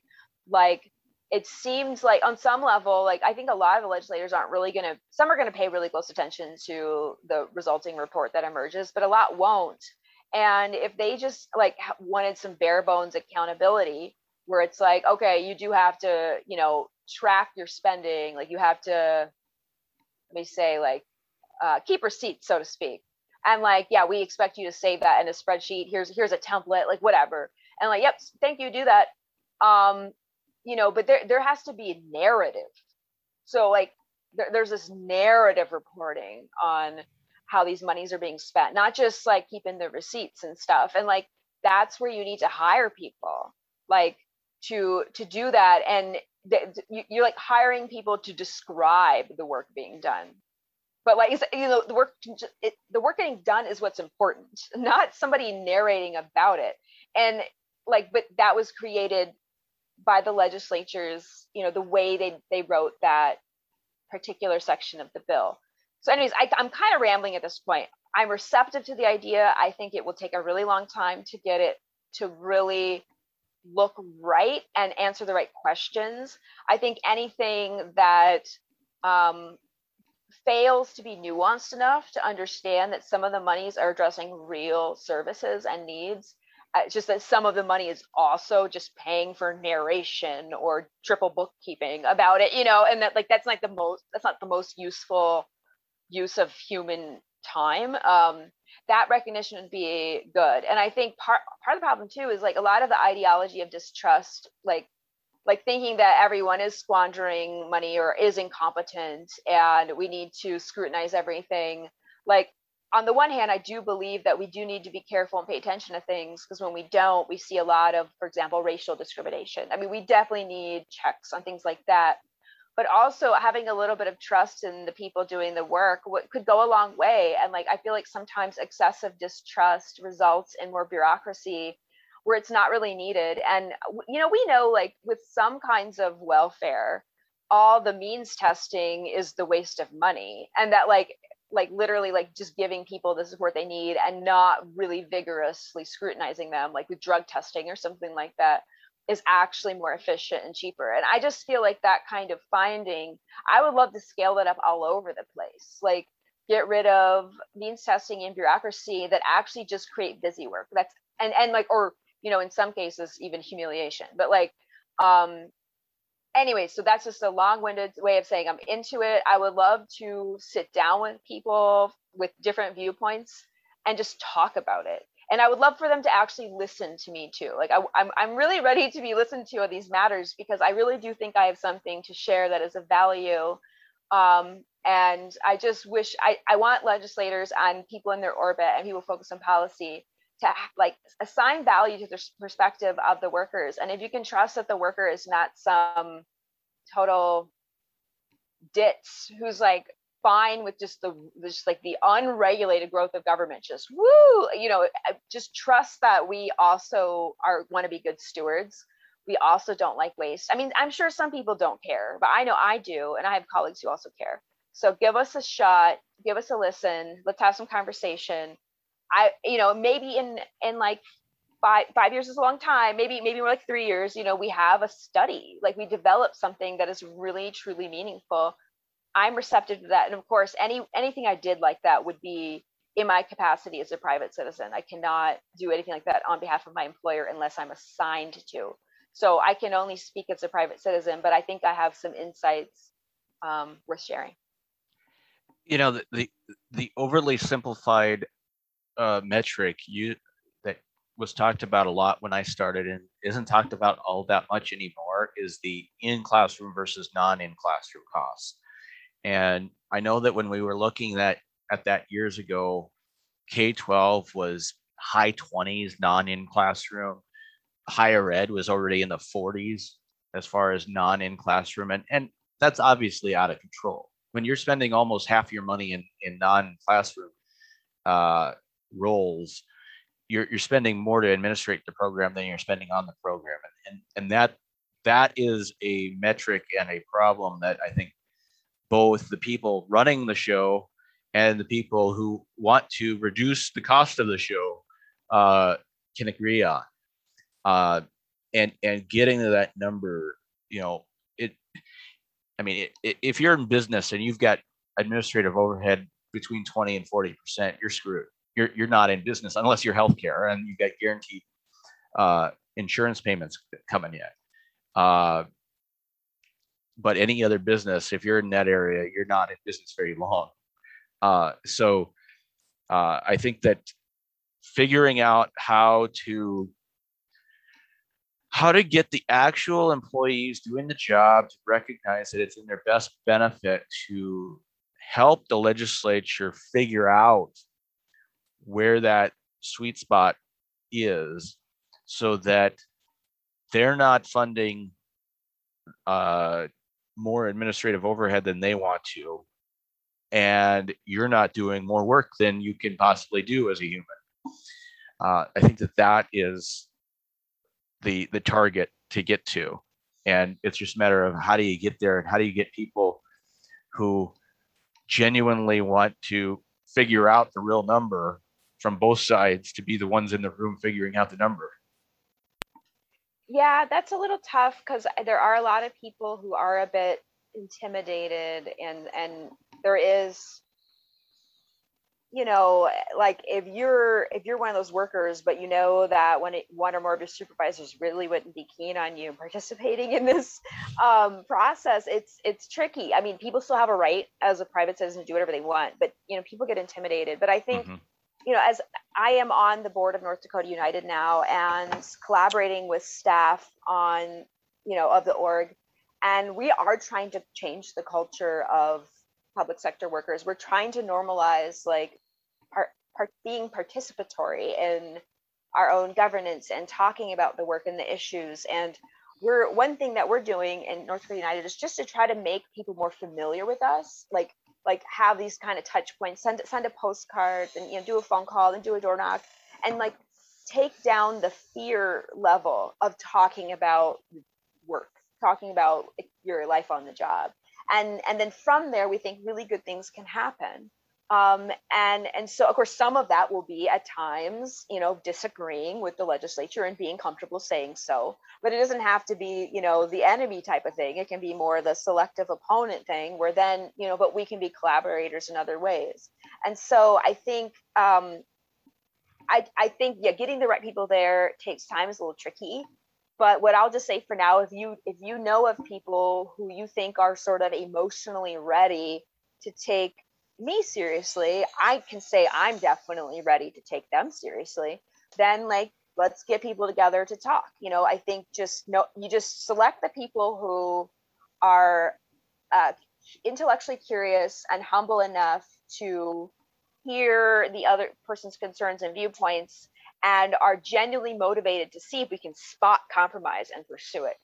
like, it seems like on some level like i think a lot of the legislators aren't really going to some are going to pay really close attention to the resulting report that emerges but a lot won't. And if they just like wanted some bare bones accountability where it's like okay you do have to you know track your spending like you have to let me say like uh, keep receipts so to speak. And like yeah we expect you to save that in a spreadsheet. Here's here's a template like whatever. And like yep thank you do that. Um you know but there there has to be a narrative. So like there, there's this narrative reporting on how these monies are being spent not just like keeping the receipts and stuff. And like that's where you need to hire people like to to do that. And th- you're like hiring people to describe the work being done. But like you know the work it, the work getting done is what's important not somebody narrating about it. And like but that was created by the legislatures you know the way they they wrote that particular section of the bill. So anyways I, i'm kind of rambling at this point. I'm receptive to the idea. I think it will take a really long time to get it to really look right and answer the right questions. I think anything that um, fails to be nuanced enough to understand that some of the monies are addressing real services and needs. It's just that some of the money is also just paying for narration or triple bookkeeping about it, you know, and that like that's like the most that's not the most useful use of human time. Um, that recognition would be good. And I think part part of the problem too is like a lot of the ideology of distrust, like like thinking that everyone is squandering money or is incompetent and we need to scrutinize everything like on the one hand i do believe that we do need to be careful and pay attention to things because when we don't we see a lot of for example racial discrimination. I mean we definitely need checks on things like that. But also having a little bit of trust in the people doing the work could go a long way. And like i feel like sometimes excessive distrust results in more bureaucracy where it's not really needed. And you know we know like with some kinds of welfare all the means testing is the waste of money. And that like like literally like just giving people the support they need and not really vigorously scrutinizing them like with drug testing or something like that is actually more efficient and cheaper. And i just feel like that kind of finding i would love to scale that up all over the place. Like get rid of means testing and bureaucracy that actually just create busy work. That's and and like or you know in some cases even humiliation. But like um anyway so that's just a long-winded way of saying i'm into it. I would love to sit down with people with different viewpoints and just talk about it. And i would love for them to actually listen to me too. Like I, am I'm, I'm really ready to be listened to on these matters because i really do think i have something to share that is of value. Um, and i just wish I, I want legislators and people in their orbit and people focused on policy to like assign value to the perspective of the workers and if you can trust that the worker is not some total ditz who's like fine with just the just like the unregulated growth of government just woo you know eh, eh, just trust that we also are want to be good stewards. We also don't like waste. I mean i'm sure some people don't care but i know i do and i have colleagues who also care. So give us a shot give us a listen let's have some conversation I, you know, maybe in in like five five years is a long time. Maybe maybe we're like three years. You know, we have a study, like we develop something that is really truly meaningful. I'm receptive to that, and of course, any anything I did like that would be in my capacity as a private citizen. I cannot do anything like that on behalf of my employer unless I'm assigned to. So I can only speak as a private citizen, but I think I have some insights um, worth sharing. You know, the, the, the overly simplified uh, metric you that was talked about a lot when I started and isn't talked about all that much anymore is the in classroom versus non in classroom costs. And I know that when we were looking at at that years ago, K 12 was high 20s non in classroom. Higher ed was already in the 40s as far as non in classroom. And, and that's obviously out of control. When you're spending almost half your money in, in non classroom uh, roles, you're you're spending more to administrate the program than you're spending on the program, and and and that that is a metric and a problem that I think both the people running the show and the people who want to reduce the cost of the show uh, can agree on. Uh, and and getting to that number, you know, it. I mean, it, it, if you're in business and you've got administrative overhead between 20 and 40 percent, you're screwed you're you're not in business unless you're healthcare and you get guaranteed uh, insurance payments coming in. Uh, but any other business, if you're in that area, you're not in business very long. Uh, so uh, I think that figuring out how to how to get the actual employees doing the job to recognize that it's in their best benefit to help the legislature figure out where that sweet spot is so that they're not funding uh, more administrative overhead than they want to, and you're not doing more work than you can possibly do as a human. Uh, I think that that is the the target to get to, and it's just a matter of how do you get there and how do you get people who genuinely want to figure out the real number from both sides to be the ones in the room figuring out the number. Yeah, that's a little tough because there are a lot of people who are a bit intimidated and and there is you know like if you're if you're one of those workers but you know that when it, one or more of your supervisors really wouldn't be keen on you participating in this um, process it's it's tricky. I mean people still have a right as a private citizen to do whatever they want but you know people get intimidated. But i think mm-hmm you know, as I am on the board of North Dakota United now and collaborating with staff on, you know, of the org, and we are trying to change the culture of public sector workers. We're trying to normalize like part, part being participatory in our own governance and talking about the work and the issues. And we're one thing that we're doing in North Dakota United is just to try to make people more familiar with us. Like like have these kind of touch points send send a postcard and you know do a phone call and do a door knock and like take down the fear level of talking about work talking about your life on the job. And and then from there we think really good things can happen um, and and so of course some of that will be at times you know disagreeing with the legislature and being comfortable saying so. But it doesn't have to be you know the enemy type of thing. It can be more the selective opponent thing where then you know but we can be collaborators in other ways. And so i think um, I, I think yeah getting the right people there takes time is a little tricky. But what i'll just say for now if you if you know of people who you think are sort of emotionally ready to take me seriously, I can say I'm definitely ready to take them seriously. Then like let's get people together to talk. You know, I think just no you just select the people who are uh, intellectually curious and humble enough to hear the other person's concerns and viewpoints and are genuinely motivated to see if we can spot compromise and pursue it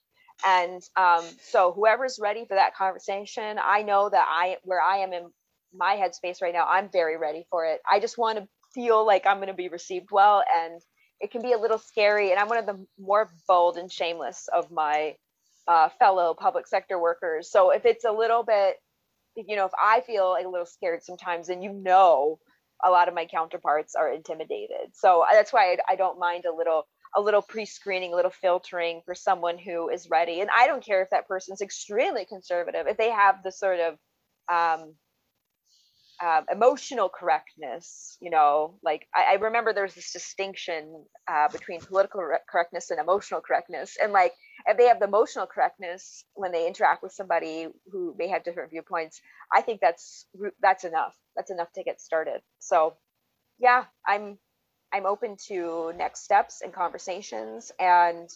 and um, so whoever's ready for that conversation i know that i where i am in my headspace right now, I'm very ready for it. I just want to feel like I'm going to be received well, and it can be a little scary. And I'm one of the more bold and shameless of my uh, fellow public sector workers. So if it's a little bit, you know, if I feel a little scared sometimes, then you know, a lot of my counterparts are intimidated. So that's why I, I don't mind a little a little pre-screening, a little filtering for someone who is ready. And I don't care if that person's extremely conservative, if they have the sort of um, um, emotional correctness you know like I, I, remember there's this distinction uh, between political correctness and emotional correctness and like if they have the emotional correctness when they interact with somebody who may have different viewpoints i think that's that's enough that's enough to get started. So yeah i'm i'm open to next steps and conversations and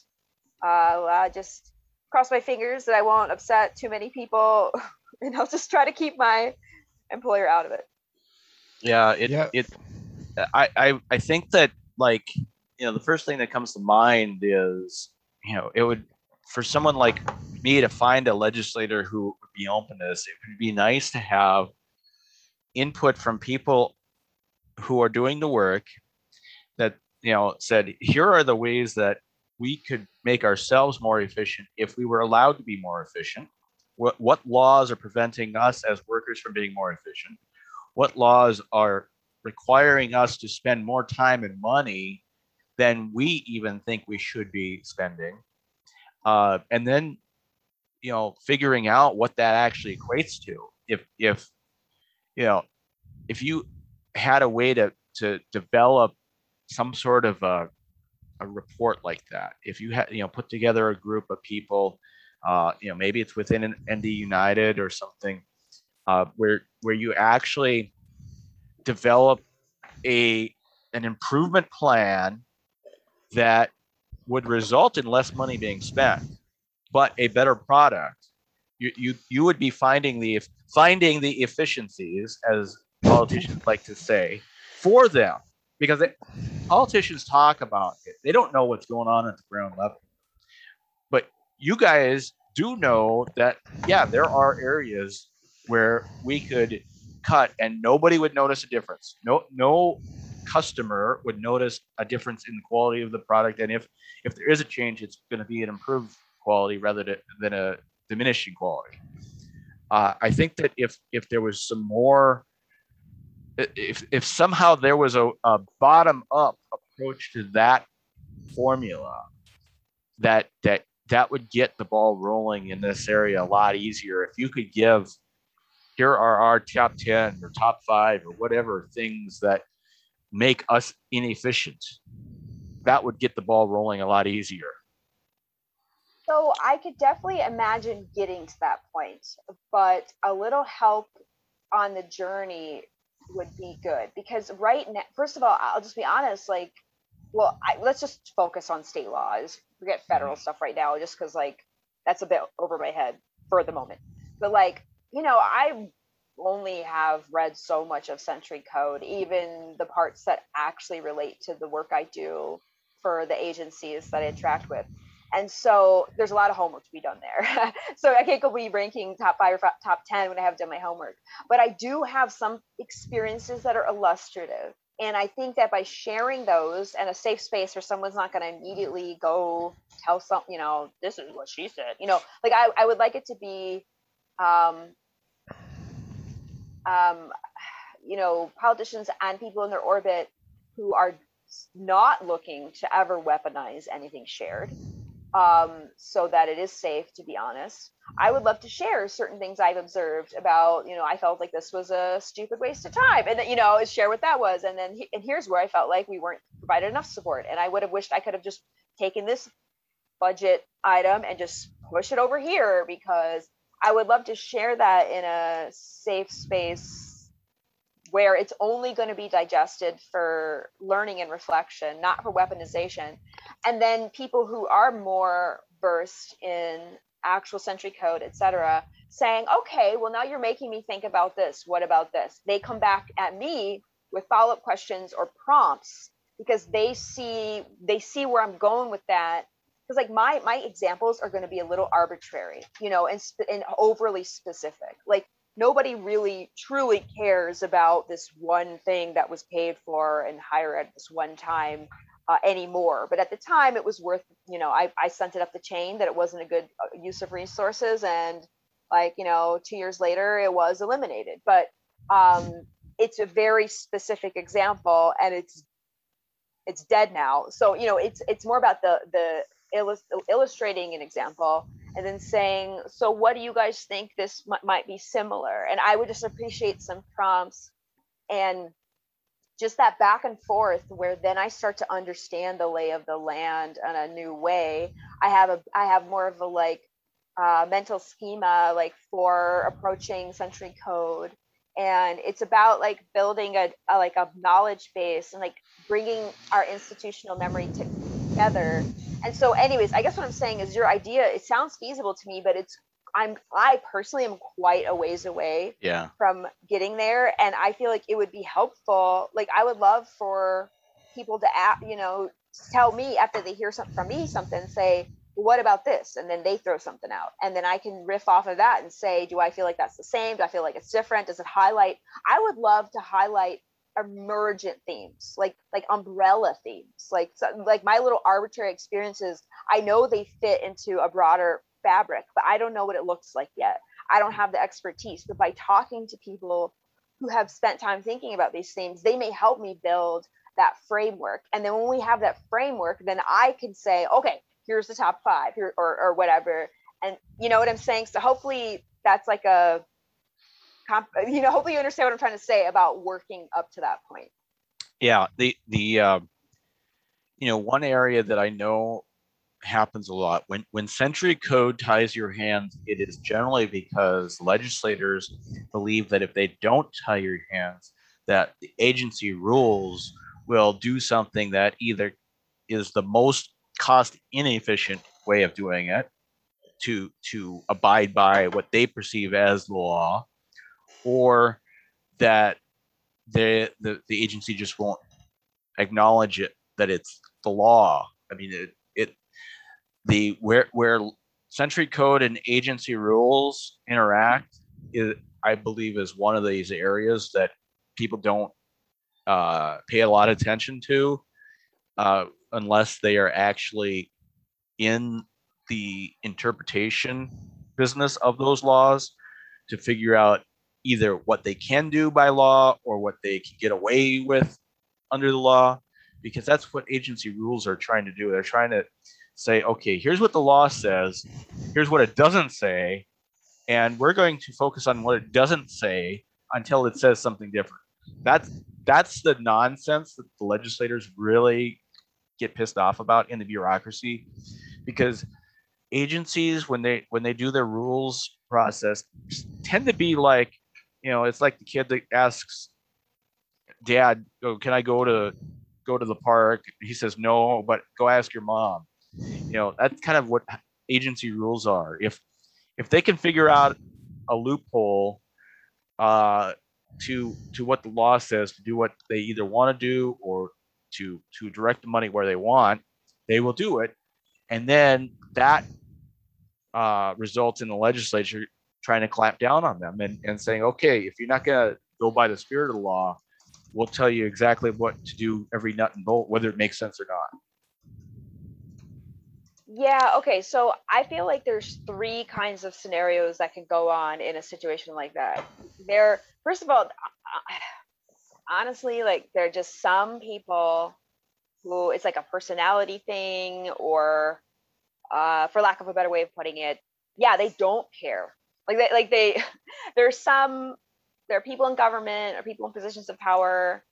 uh, uh just cross my fingers that i won't upset too many people and i'll just try to keep my employer out of it. Yeah, it yeah. it I, I I think that like you know the first thing that comes to mind is you know it would for someone like me to find a legislator who would be open to this, it would be nice to have input from people who are doing the work that you know said here are the ways that we could make ourselves more efficient if we were allowed to be more efficient what, what laws are preventing us as workers from being more efficient? What laws are requiring us to spend more time and money than we even think we should be spending? Uh, and then, you know, figuring out what that actually equates to. If, if, you know, if you had a way to, to develop some sort of a, a report like that, if you had, you know, put together a group of people uh, you know, maybe it's within an ND United or something, uh, where where you actually develop a an improvement plan that would result in less money being spent, but a better product. You you you would be finding the finding the efficiencies, as politicians like to say, for them, because they, politicians talk about it. They don't know what's going on at the ground level you guys do know that yeah, there are areas where we could cut and nobody would notice a difference. No, no customer would notice a difference in the quality of the product. And if if there is a change, it's going to be an improved quality rather than a diminishing quality. Uh, I think that if if there was some more, if if somehow there was a, a bottom up approach to that formula, that that that would get the ball rolling in this area a lot easier. If you could give, here are our top ten or top five or whatever things that make us inefficient, that would get the ball rolling a lot easier. So I could definitely imagine getting to that point, but a little help on the journey would be good because right now, first of all, I'll just be honest, like, well, I, let's just focus on state laws. Forget federal mm-hmm. stuff right now, just because like that's a bit over my head for the moment. But like, you know, I only have read so much of Century Code, even the parts that actually relate to the work I do for the agencies that I interact with. And so there's a lot of homework to be done there. so I can't go be ranking top five or top 10 when I have done my homework. But I do have some experiences that are illustrative. And I think that by sharing those and a safe space where someone's not going to immediately go tell some, you know, this is what she said, you know, like I, I would like it to be, um, um, you know, politicians and people in their orbit who are not looking to ever weaponize anything shared um, so that it is safe to be honest. I would love to share certain things i've observed about you know i felt like this was a stupid waste of time and you know share what that was and then and here's where i felt like we weren't provided enough support and i would have wished i could have just taken this budget item and just push it over here because i would love to share that in a safe space where it's only going to be digested for learning and reflection, not for weaponization. And then people who are more versed in actual century code, etc., saying, okay, well, now you're making me think about this. What about this? They come back at me with follow-up questions or prompts because they see they see where I'm going with that. Because like my my examples are going to be a little arbitrary, you know, and, and overly specific. Like nobody really truly cares about this one thing that was paid for in higher ed this one time uh, anymore. But at the time, it was worth, you know, I, I sent it up the chain that it wasn't a good uh, use of resources. And like, you know, two years later, it was eliminated. But um, it's a very specific example and it's it's dead now. So, you know, it's it's more about the the illustrating an example and then saying, so what do you guys think this m- might be similar? And I would just appreciate some prompts and just that back and forth where then I start to understand the lay of the land in a new way. I have a I have more of a like uh, mental schema like for approaching century code and it's about like building a, a, like a knowledge base and like bringing our institutional memory together. And so anyways i guess what i'm saying is your idea it sounds feasible to me but it's i'm i personally am quite a ways away yeah. from getting there. And i feel like it would be helpful like i would love for people to ask you know tell me after they hear something from me something say what about this? And then they throw something out. And then i can riff off of that and say do i feel like that's the same? Do i feel like it's different? Does it highlight? I would love to highlight emergent themes like like umbrella themes like so, like my little arbitrary experiences i know they fit into a broader fabric but i don't know what it looks like yet. I don't have the expertise but by talking to people who have spent time thinking about these themes they may help me build that framework. And then when we have that framework then i can say okay here's the top five here or, or whatever. And you know what i'm saying? So hopefully that's like a you know hopefully you understand what i'm trying to say about working up to that point. Yeah the the uh, you know one area that i know happens a lot when when century code ties your hands it is generally because legislators believe that if they don't tie your hands that the agency rules will do something that either is the most cost inefficient way of doing it to to abide by what they perceive as law or that the, the the agency just won't acknowledge it that it's the law. I mean, it, it the where where Century Code and agency rules interact, is, I believe, is one of these areas that people don't uh, pay a lot of attention to uh, unless they are actually in the interpretation business of those laws to figure out either what they can do by law or what they can get away with under the law because that's what agency rules are trying to do. They're trying to say okay here's what the law says here's what it doesn't say and we're going to focus on what it doesn't say until it says something different. That's that's the nonsense that the legislators really get pissed off about in the bureaucracy because agencies when they when they do their rules process tend to be like you know it's like the kid that asks dad oh, can i go to go to the park? He says no but go ask your mom. You know that's kind of what agency rules are. If if they can figure out a loophole uh to to what the law says to do what they either want to do or to to direct the money where they want they will do it. And then that uh, results in the legislature trying to clamp down on them and, and saying, okay, if you're not going to go by the spirit of the law, we'll tell you exactly what to do every nut and bolt, whether it makes sense or not. Yeah, okay. So I feel like there's three kinds of scenarios that can go on in a situation like that. There, first of all, honestly, like there are just some people who it's like a personality thing or uh, for lack of a better way of putting it, yeah, they don't care. Like they, like they, there's some, there are people in government or people in positions of power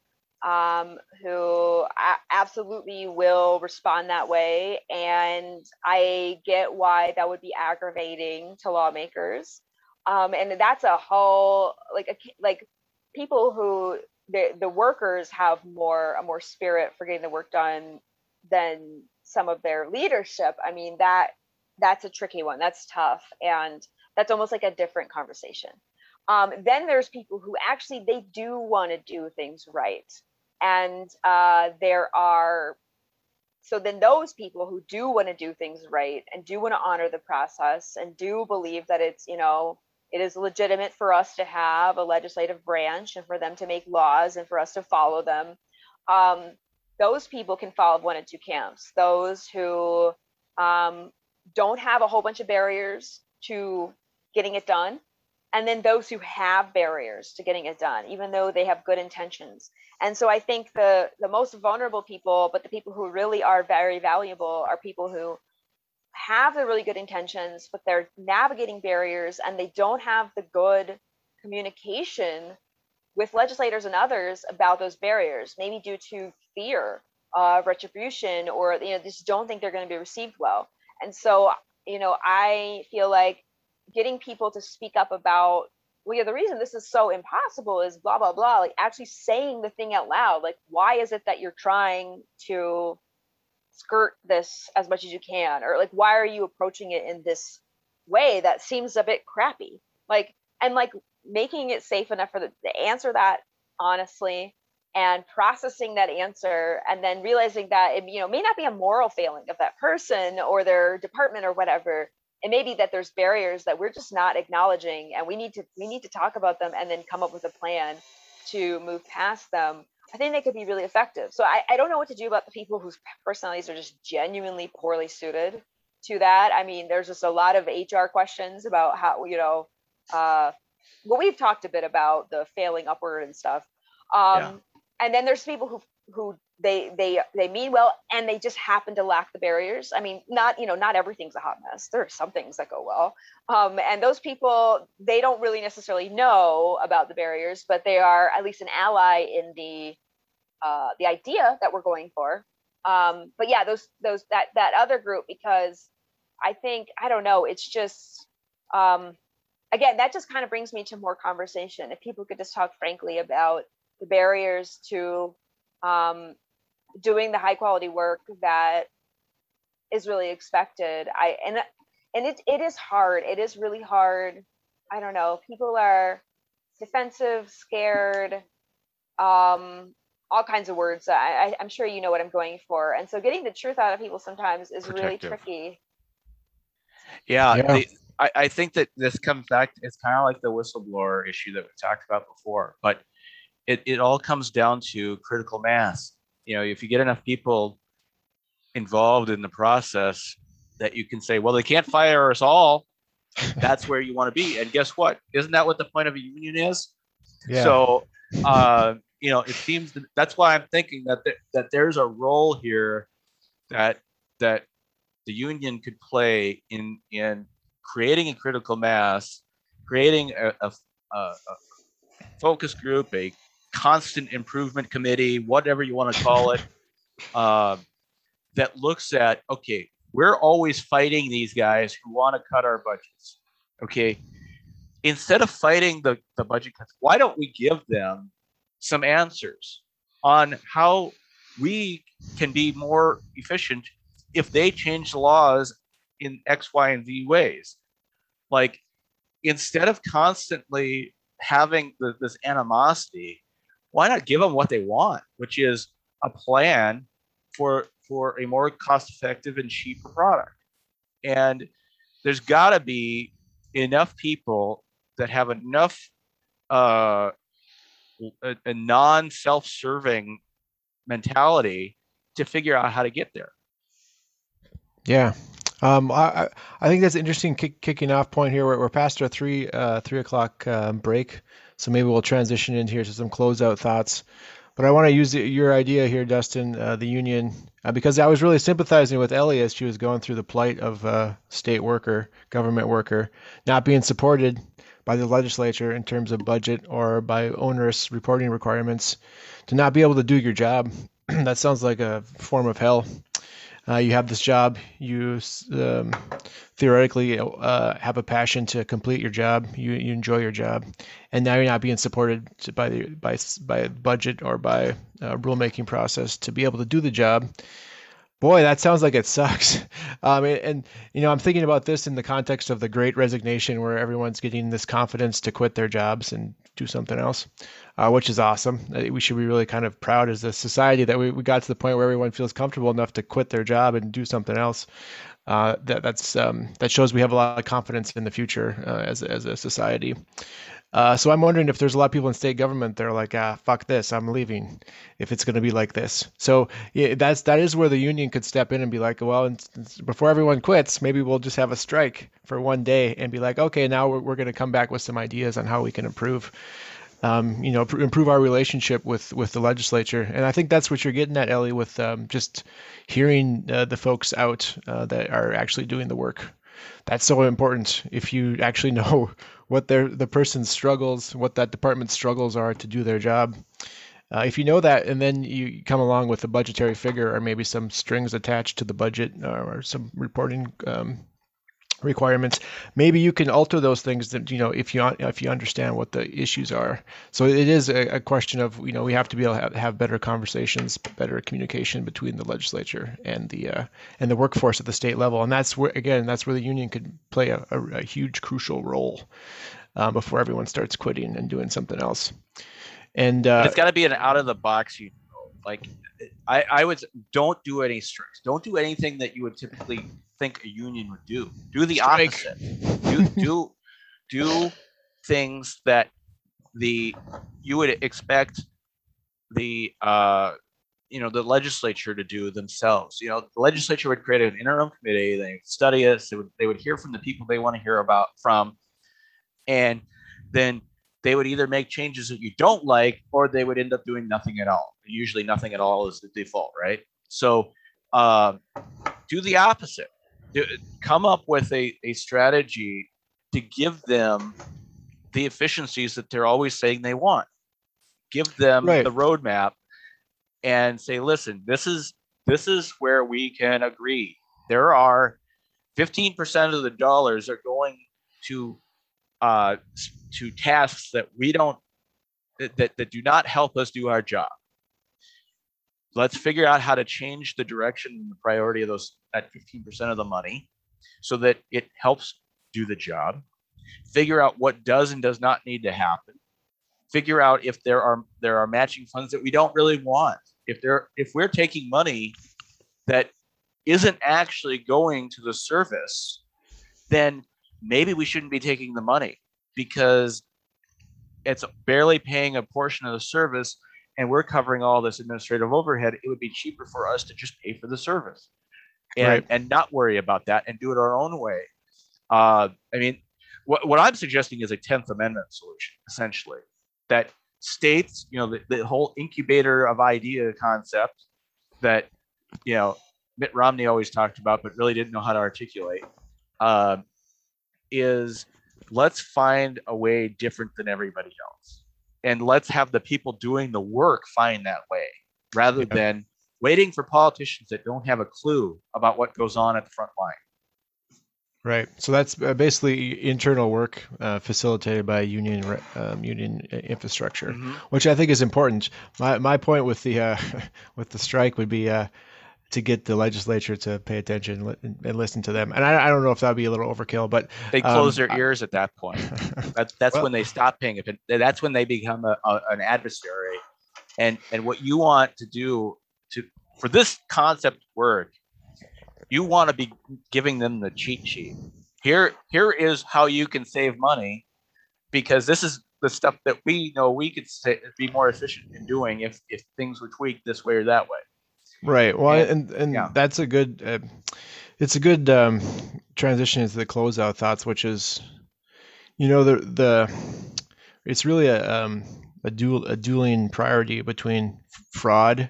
um, who absolutely will respond that way, and I get why that would be aggravating to lawmakers. Um, and that's a whole like a, like people who the the workers have more a more spirit for getting the work done than some of their leadership. I mean that that's a tricky one. That's tough. And that's almost like a different conversation. Um, then there's people who actually they do want to do things right. And uh, there are so then those people who do want to do things right and do want to honor the process and do believe that it's you know it is legitimate for us to have a legislative branch and for them to make laws and for us to follow them um, those people can fall of one of two camps. Those who um, don't have a whole bunch of barriers to getting it done and then those who have barriers to getting it done even though they have good intentions and so i think the the most vulnerable people but the people who really are very valuable are people who have the really good intentions but they're navigating barriers and they don't have the good communication with legislators and others about those barriers, maybe due to fear of retribution or you know just don't think they're going to be received well. And so you know I feel like getting people to speak up about well yeah the reason this is so impossible is blah blah blah like actually saying the thing out loud like why is it that you're trying to skirt this as much as you can? Or like why are you approaching it in this way that seems a bit crappy? Like and like making it safe enough for the to answer that honestly and processing that answer and then realizing that it you know may not be a moral failing of that person or their department or whatever it may be that there's barriers that we're just not acknowledging and we need to we need to talk about them and then come up with a plan to move past them i think they could be really effective so i, I don't know what to do about the people whose personalities are just genuinely poorly suited to that i mean there's just a lot of hr questions about how you know uh, well, we've talked a bit about the failing upward and stuff. Um, yeah. And then there's people who who they they they mean well and they just happen to lack the barriers. I mean, not you know not everything's a hot mess. There are some things that go well, um, and those people they don't really necessarily know about the barriers, but they are at least an ally in the uh, the idea that we're going for. Um, but yeah, those those that that other group because I think I don't know. It's just um, again, that just kind of brings me to more conversation. If people could just talk frankly about the barriers to um, doing the high quality work that is really expected. I and and it it is hard. It is really hard. I don't know. People are defensive, scared, um, all kinds of words. I, I am sure you know what I'm going for. And so getting the truth out of people sometimes is Protective. really tricky. Yeah, Yeah. the- I, I think that this comes back. It's kind of like the whistleblower issue that we talked about before, but it, it all comes down to critical mass. You know, if you get enough people involved in the process, that you can say, well, they can't fire us all. That's where you want to be. And guess what? Isn't that what the point of a union is? Yeah. So, uh, you know, it seems that that's why I'm thinking that th- that there's a role here that that the union could play in in creating a critical mass, creating a, a, a, a focus group, a constant improvement committee, whatever you want to call it, uh, that looks at okay, we're always fighting these guys who want to cut our budgets. Okay, instead of fighting the, the budget cuts, why don't we give them some answers on how we can be more efficient if they change the laws in X, Y, and Z ways? Like, instead of constantly having the, this animosity, why not give them what they want, which is a plan for for a more cost-effective and cheaper product? And there's got to be enough people that have enough uh, a, a non-self-serving mentality to figure out how to get there. Yeah. Um, I, I- think that's an interesting kick, kicking off point here. We're, we're past our three uh, three o'clock um, break, so maybe we'll transition in here to some closeout thoughts. But I want to use the, your idea here, Dustin, uh, the union, uh, because I was really sympathizing with Ellie as she was going through the plight of uh, state worker, government worker, not being supported by the legislature in terms of budget or by onerous reporting requirements, to not be able to do your job. that sounds like a form of hell. Uh, you have this job. You um, theoretically uh, have a passion to complete your job. You, you enjoy your job, and now you're not being supported by the by by budget or by uh, rulemaking process to be able to do the job. Boy, that sounds like it sucks. Um, and, and you know, I'm thinking about this in the context of the Great Resignation, where everyone's getting this confidence to quit their jobs and do something else, uh, which is awesome. Uh, We should be really kind of proud as a society that we, we got to the point where everyone feels comfortable enough to quit their job and do something else. Uh, that that's um, that shows we have a lot of confidence in the future uh, as as a society. Uh, so I'm wondering if there's a lot of people in state government that are like, ah, fuck this, I'm leaving. If it's going to be like this, so yeah, that's that is where the union could step in and be like, well, and s- before everyone quits, maybe we'll just have a strike for one day and be like, okay, now we're, we're going to come back with some ideas on how we can improve um, you know, pr- improve our relationship with with the legislature. And I think that's what you're getting at, Ellie, with um, just hearing uh, the folks out uh, that are actually doing the work. That's so important. If you actually know what their the person's struggles, what that department's struggles are to do their job. Uh, if you know that, and then you come along with a budgetary figure or maybe some strings attached to the budget or, or some reporting um, requirements. Maybe you can alter those things that you know if you if you understand what the issues are. So it is a, a question of you know we have to be able to have, have better conversations better communication between the legislature and the uh, and the workforce at the state level. And that's where again that's where the union could play a, a, a huge crucial role uh, before everyone starts quitting and doing something else. And uh, it's got to be an out of the box, you know, like I, I would don't do any strikes. Don't do anything that you would typically think a union would do. Do the Strike. opposite. Do do do things that the you would expect the uh you know the legislature to do themselves. You know, the legislature would create an interim committee. They study us. They would they would hear from the people they want to hear about from, and then they would either make changes that you don't like or they would end up doing nothing at all. Usually, nothing at all is the default, right? So, um, do the opposite. Do, come up with a, a strategy to give them the efficiencies that they're always saying they want. Give them Right. the roadmap and say, listen, this is this is where we can agree. There are 15% of the dollars are going to uh, to tasks that we don't that, that, that do not help us do our job. Let's figure out how to change the direction and the priority of those at 15% of the money so that it helps do the job. Figure out what does and does not need to happen. Figure out if there are there are matching funds that we don't really want. If there if we're taking money that isn't actually going to the service then maybe we shouldn't be taking the money because it's barely paying a portion of the service and we're covering all this administrative overhead. It would be cheaper for us to just pay for the service and, Right. and not worry about that and do it our own way. Uh, I mean, what, what I'm suggesting is a 10th Amendment solution, essentially, that states, you know, the, the whole incubator of idea concept that, you know, Mitt Romney always talked about, but really didn't know how to articulate, uh, is let's find a way different than everybody else. And let's have the people doing the work find that way rather Yeah. than waiting for politicians that don't have a clue about what goes on at the front line. Right. So that's uh, basically internal work uh, facilitated by union um, union uh, infrastructure, which I think is important. My my point with the uh, with the strike would be uh, to get the legislature to pay attention and, listen to them. And I, I don't know if that would be a little overkill, but They close Um, their ears at that point. That's that's Well- when they stop paying. That's when they become a, a, an adversary. And and what you want to do to for this concept work, you want to be giving them the cheat sheet. Here here is how you can save money, because this is the stuff that we know we could sa- be more efficient in doing if if things were tweaked this way or that way. Right. Well, And- and yeah. that's a good. Uh, it's a good um, transition into the closeout thoughts, which is, you know, the the it's really a um, a dual a dueling priority between fraud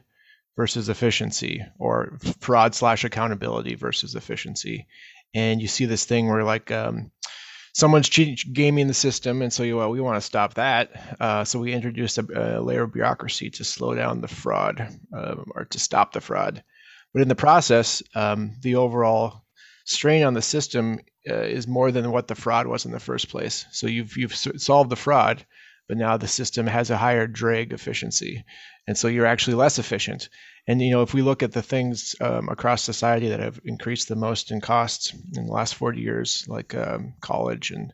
versus efficiency, or fraud slash accountability versus efficiency, and you see this thing where like. Um, Someone's cheating, gaming the system, and so well, we want to stop that. Uh, so we introduced a, a layer of bureaucracy to slow down the fraud um, or to stop the fraud. But in the process, um, the overall strain on the system uh, is more than what the fraud was in the first place. So you've you've solved the fraud, but now the system has a higher drag efficiency, and so you're actually less efficient. And you know, if we look at the things um, across society that have increased the most in costs in the last 40 years, like um, college and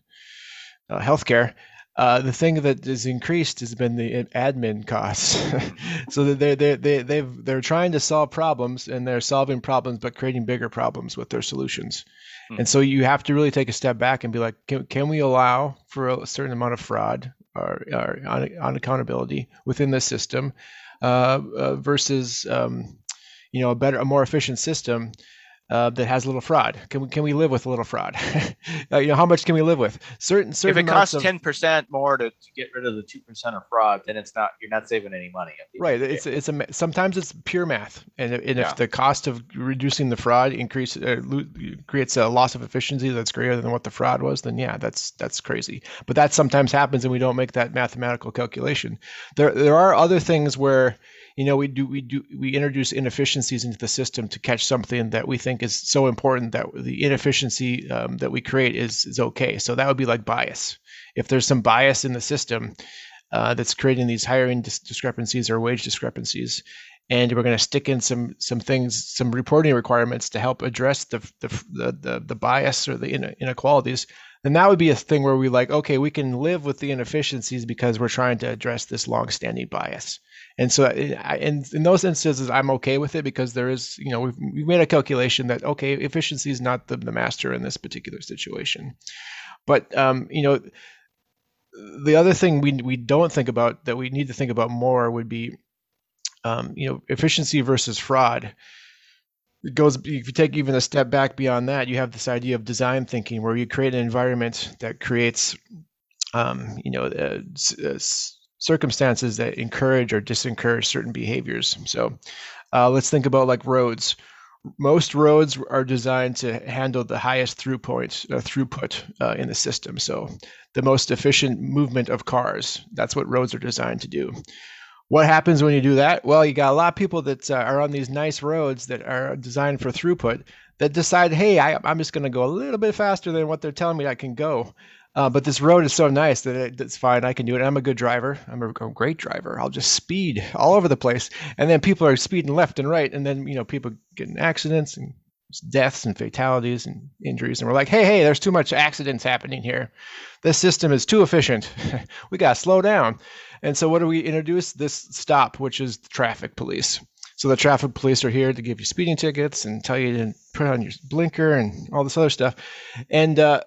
uh, healthcare, uh, the thing that has increased has been the admin costs. so they they they they've they're trying to solve problems and they're solving problems, but creating bigger problems with their solutions. Hmm. And so you have to really take a step back and be like, can, can we allow for a certain amount of fraud or on, on accountability within the system uh, uh, versus um, you know a better, a more efficient system uh, that has a little fraud? Can we can we live with a little fraud? uh, you know, how much can we live with? Certain certain. If it costs ten percent more to, to get rid of the two percent of fraud, then it's not you're not saving any money. at the end Right. It's it's a sometimes it's pure math, and, if- and Yeah. if the cost of reducing the fraud increase uh, creates a loss of efficiency that's greater than what the fraud was, then yeah, that's that's crazy. But that sometimes happens, and we don't make that mathematical calculation. There there are other things where you know we do we do we introduce inefficiencies into the system to catch something that we think is so important that the inefficiency um, that we create is is okay. So that would be like bias. If there's some bias in the system, uh, that's creating these hiring dis- discrepancies or wage discrepancies. And we're going to stick in some some things, some reporting requirements to help address the the the, the, the bias or the inequalities. Then that would be a thing where we like, okay, we can live with the inefficiencies because we're trying to address this long-standing bias. And so, I- I- in in those instances, I'm okay with it because there is, you know, we've, we've made a calculation that okay, efficiency is not the, the master in this particular situation. But um, you know, the other thing we we don't think about that we need to think about more would be um, you know efficiency versus fraud it goes if you take even a step back beyond that you have this idea of design thinking where you create an environment that creates um, you know uh, uh, circumstances that encourage or disencourage certain behaviors so uh, let's think about like roads most roads are designed to handle the highest throughput uh, throughput uh, in the system so the most efficient movement of cars. That's what roads are designed to do. What happens when you do that? Well, you got a lot of people that uh, are on these nice roads that are designed for throughput that decide, hey, I, I'm just going to go a little bit faster than what they're telling me I can go. Uh, but this road is so nice that it, it's fine. I can do it. I'm a good driver. I'm a, great driver. I'll just speed all over the place. And then people are speeding left and right. And then, you know, people get in accidents and deaths and fatalities and injuries. And we're like, hey, hey, there's too much accidents happening here. This system is too efficient. we got to slow down. And so, what do we introduce? This stop, which is the traffic police. So the traffic police are here to give you speeding tickets and tell you to put on your blinker and all this other stuff, and uh,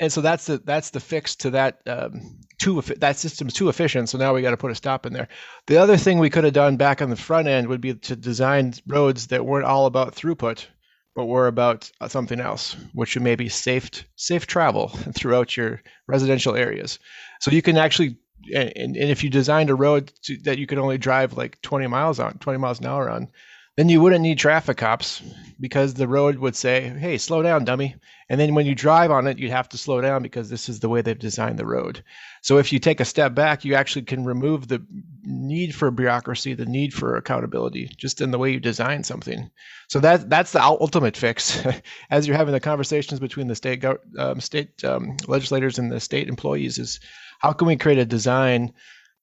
and so that's the that's the fix to that um, too that system's too efficient. So now we got to put a stop in there. The other thing we could have done back on the front end would be to design roads that weren't all about throughput, but were about something else, which would maybe safe safe travel throughout your residential areas. So you can actually and, and if you designed a road to, that you could only drive like 20 miles on 20 miles an hour on then you wouldn't need traffic cops because the road would say, hey, slow down, dummy. And then when you drive on it, you'd have to slow down because this is the way they've designed the road. So if you take a step back, you actually can remove the need for bureaucracy, the need for accountability, just in the way you design something. So that that's the ultimate fix. As you're having the conversations between the state um, state um, legislators and the state employees, is how can we create a design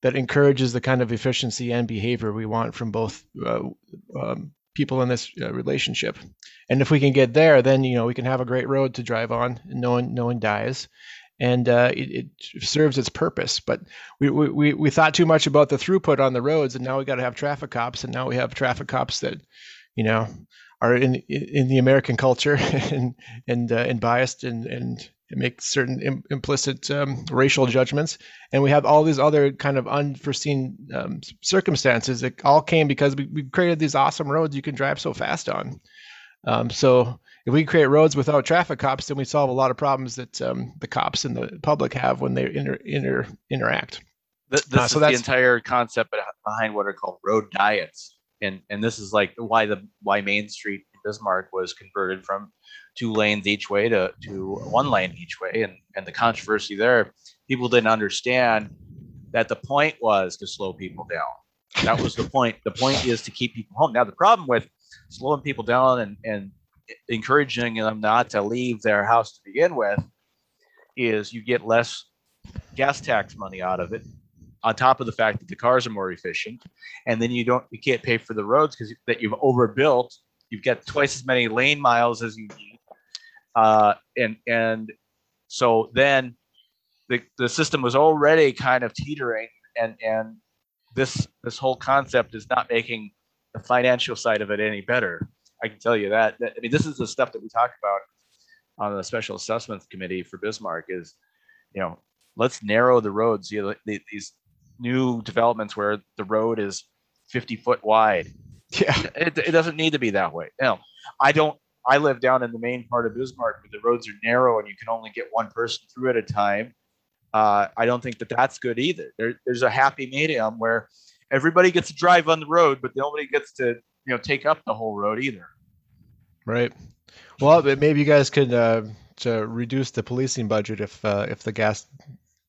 that encourages the kind of efficiency and behavior we want from both uh, um, people in this uh, relationship. And if we can get there, then you know we can have a great road to drive on, and no one no one dies, and uh, it, it, serves its purpose. But we, we we thought too much about the throughput on the roads, and now we got to have traffic cops, and now we have traffic cops that, you know, are in in the American culture and and uh, and biased and and make certain Im- implicit um, racial judgments, and we have all these other kind of unforeseen um, circumstances that all came because we, we created these awesome roads you can drive so fast on. Um, so if we create roads without traffic cops, then we solve a lot of problems that um, the cops and the public have when they inter, inter interact. This, this uh, so is the entire concept behind what are called road diets, and and this is like why the why Main Street in Bismarck was converted from two lanes each way to, to one lane each way. And, and the controversy there, people didn't understand that the point was to slow people down. That was the point. The point is to keep people home. Now, the problem with slowing people down and, and encouraging them not to leave their house to begin with is you get less gas tax money out of it on top of the fact that the cars are more efficient and then you don't you can't pay for the roads because that you've overbuilt you've got twice as many lane miles as you need uh, and and so then the, the system was already kind of teetering and and this this whole concept is not making the financial side of it any better. I can tell you that, that i mean this is the stuff that we talk about on the special assessments committee for bismarck is you know let's narrow the roads. You know these new developments where the road is 50 foot wide. Yeah. It, it doesn't need to be that way. Know i don't I live down in the main part of Bismarck where the roads are narrow and you can only get one person through at a time. Uh, I don't think that that's good either. There, there's a happy medium where everybody gets to drive on the road, but nobody gets to you know take up the whole road either. Right. Well, maybe you guys could uh, to reduce the policing budget if uh, if the gas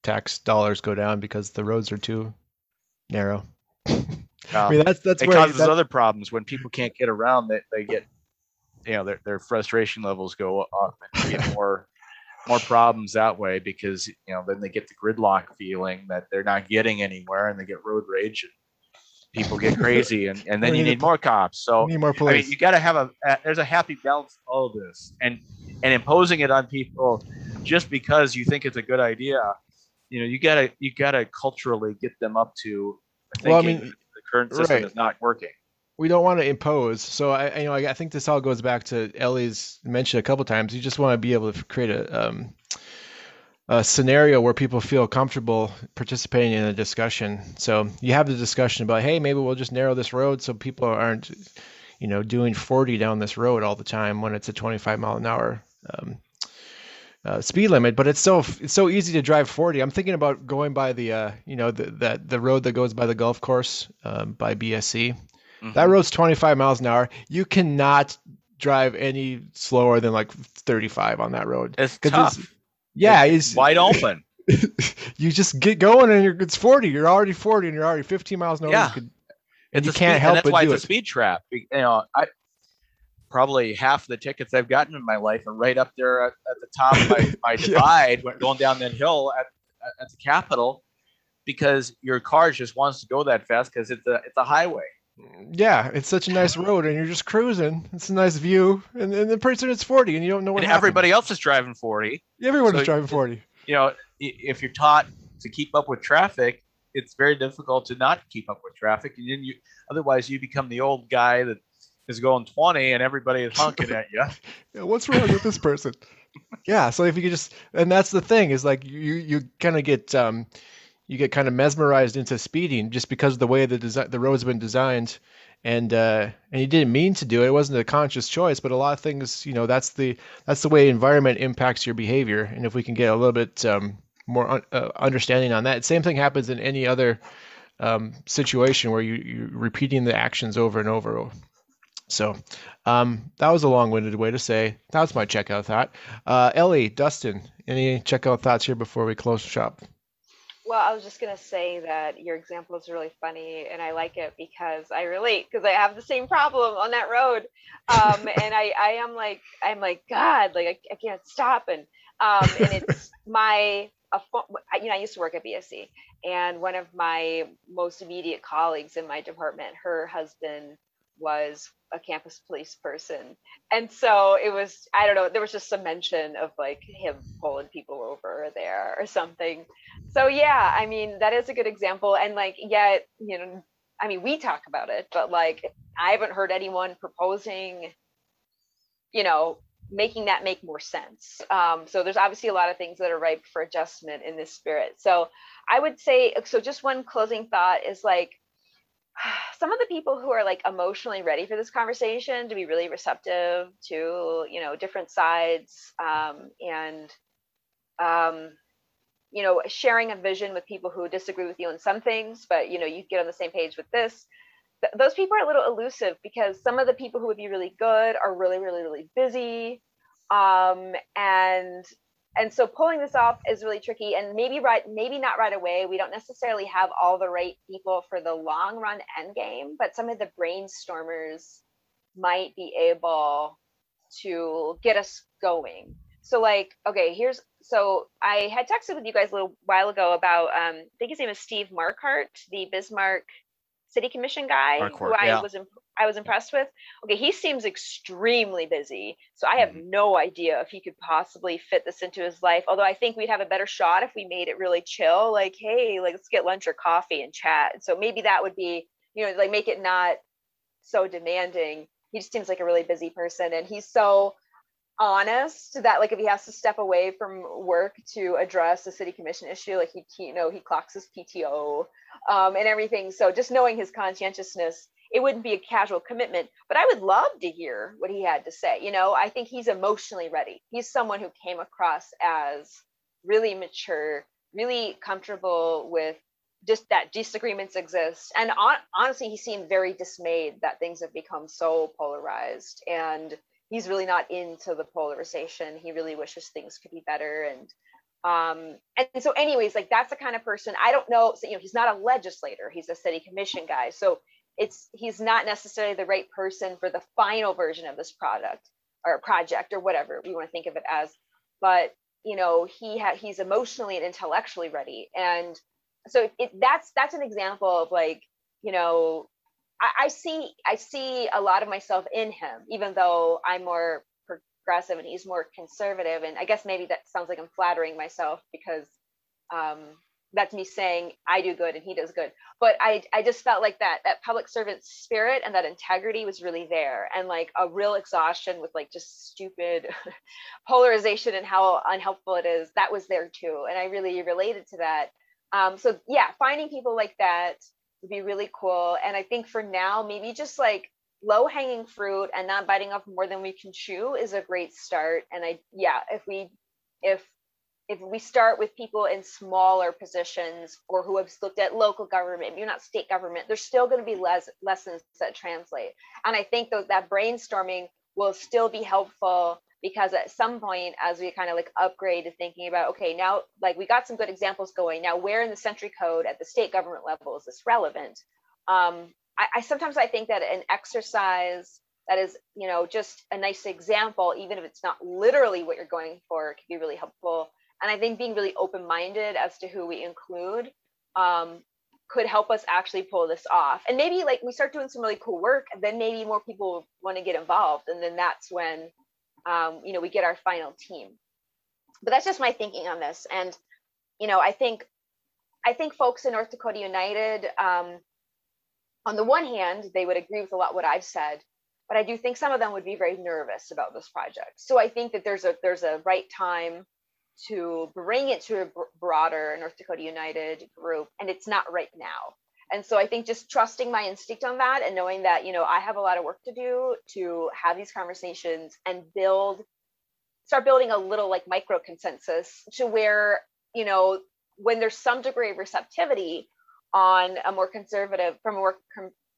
tax dollars go down because the roads are too narrow. I mean, that's that's it where causes other problems when people can't get around. That they, they get you know their, their frustration levels go up and get more more problems that way because you know then they get the gridlock feeling that they're not getting anywhere and they get road rage and people get crazy and, and then you need more cops so need more police. I mean, you got to have a, a, there's a happy balance of all this and and imposing it on people just because you think it's a good idea you know you gotta you gotta culturally get them up to well, I mean, the current system right. is not working we don't want to impose. So I, you know, I, I, think this all goes back to Ellie's mentioned a couple times. You just want to be able to create a, um, a scenario where people feel comfortable participating in a discussion. So you have the discussion about, hey, maybe we'll just narrow this road so people aren't, you know, doing 40 down this road all the time when it's a 25 mile an hour um, uh, speed limit. But it's so it's so easy to drive 40. I'm thinking about going by the, uh, you know, the, that the road that goes by the golf course um, by BSC Mm-hmm. That road's 25 miles an hour. You cannot drive any slower than like 35 on that road. It's tough. It's, yeah, it's, it's wide open. you just get going and you're, it's 40. You're already 40 and you're already 15 miles an hour. Yeah. You could, it's you can't speed, help that's but why it's it. a speed trap. You know, I probably half the tickets I've gotten in my life are right up there at, at the top of my, my divide yeah. going down that hill at, at the Capitol because your car just wants to go that fast because it's a it's a highway yeah, it's such a nice road, and you're just cruising. It's a nice view, and, and the person it's 40, and you don't know what. And everybody else is driving 40. Everyone so, is driving 40. You know, if you're taught to keep up with traffic, it's very difficult to not keep up with traffic, and then you otherwise you become the old guy that is going 20 and everybody is honking at you. yeah, what's wrong with this person? yeah, so if you could just, and that's the thing is like you you kind of get um, you get kind of mesmerized into speeding just because of the way the design the road's been designed and uh, and he didn't mean to do it. It wasn't a conscious choice, but a lot of things, you know, that's the that's the way environment impacts your behavior. And if we can get a little bit um, more un- uh, understanding on that, same thing happens in any other um, situation where you you're repeating the actions over and over. So um, that was a long-winded way to say that was my checkout thought. Uh, Ellie, Dustin, any checkout thoughts here before we close shop? Well, I was just gonna say that your example is really funny, and I like it because I relate because I have the same problem on that road, um, and I I am like I'm like God, like I, I can't stop, and um, and it's my a, you know I used to work at BSC, and one of my most immediate colleagues in my department, her husband was a campus police person. And so it was, I don't know, there was just some mention of like him pulling people over there or something. So yeah, I mean, that is a good example. And like, yet, you know, I mean, we talk about it, but like, I haven't heard anyone proposing, you know, making that make more sense. Um, so there's obviously a lot of things that are ripe for adjustment in this spirit. So I would say, so just one closing thought is like, some of the people who are like emotionally ready for this conversation to be really receptive to you know different sides um, and um, you know sharing a vision with people who disagree with you on some things but you know you get on the same page with this Th- those people are a little elusive because some of the people who would be really good are really really really busy um, and and so pulling this off is really tricky and maybe right maybe not right away we don't necessarily have all the right people for the long run end game but some of the brainstormers might be able to get us going so like okay here's so i had texted with you guys a little while ago about um, i think his name is steve marquardt the bismarck city commission guy Marquardt, who i yeah. was imp- i was impressed with. Okay he seems extremely busy so i have Mhm. no idea if he could possibly fit this into his life although i think we'd have a better shot if we made it really chill like hey like let's get lunch or coffee and chat. So maybe that would be you know like make it not so demanding. He just seems like a really busy person and he's so honest that like if he has to step away from work to address a city commission issue like he, he you know he clocks his pto um, and everything. So just knowing his conscientiousness it wouldn't be a casual commitment but i would love to hear what he had to say. You know i think he's emotionally ready. He's someone who came across as really mature really comfortable with just that disagreements exist. And on, honestly he seemed very dismayed that things have become so polarized and he's really not into the polarization. He really wishes things could be better and um and so anyways like that's the kind of person i don't know so, you know he's not a legislator. He's a city commission guy. So it's he's not necessarily the right person for the final version of this product or project or whatever we want to think of it as but you know he ha- he's emotionally and intellectually ready and so it, that's that's an example of like you know I, I see I see a lot of myself in him, even though I'm more progressive and he's more conservative. And I guess maybe that sounds like I'm flattering myself because um, that's me saying I do good and he does good. But I I just felt like that that public servant spirit and that integrity was really there, and like a real exhaustion with like just stupid polarization and how unhelpful it is. That was there too, and I really related to that. Um, so yeah, finding people like that would be really cool. And I think for now, maybe just like low hanging fruit and not biting off more than we can chew is a great start. And I, yeah, if we, if, if we start with people in smaller positions or who have looked at local government, maybe not state government, there's still going to be less lessons that translate. And I think that that brainstorming will still be helpful because at some point as we kind of like upgrade to thinking about okay now like we got some good examples going. Now where in the century code at the state government level is this relevant? Um, I, I sometimes i think that an exercise that is you know just a nice example even if it's not literally what you're going for can be really helpful and i think being really open-minded as to who we include um, could help us actually pull this off and maybe like we start doing some really cool work then maybe more people want to get involved and then that's when um, you know, we get our final team. But that's just my thinking on this. And, you know, I think I think folks in North Dakota United, um, on the one hand, they would agree with a lot what I've said, but I do think some of them would be very nervous about this project. So I think that there's a there's a right time to bring it to a broader North Dakota United group, and it's not right now. And so I think just trusting my instinct on that and knowing that you know I have a lot of work to do to have these conversations and build start building a little like micro consensus to where you know when there's some degree of receptivity on a more conservative from a more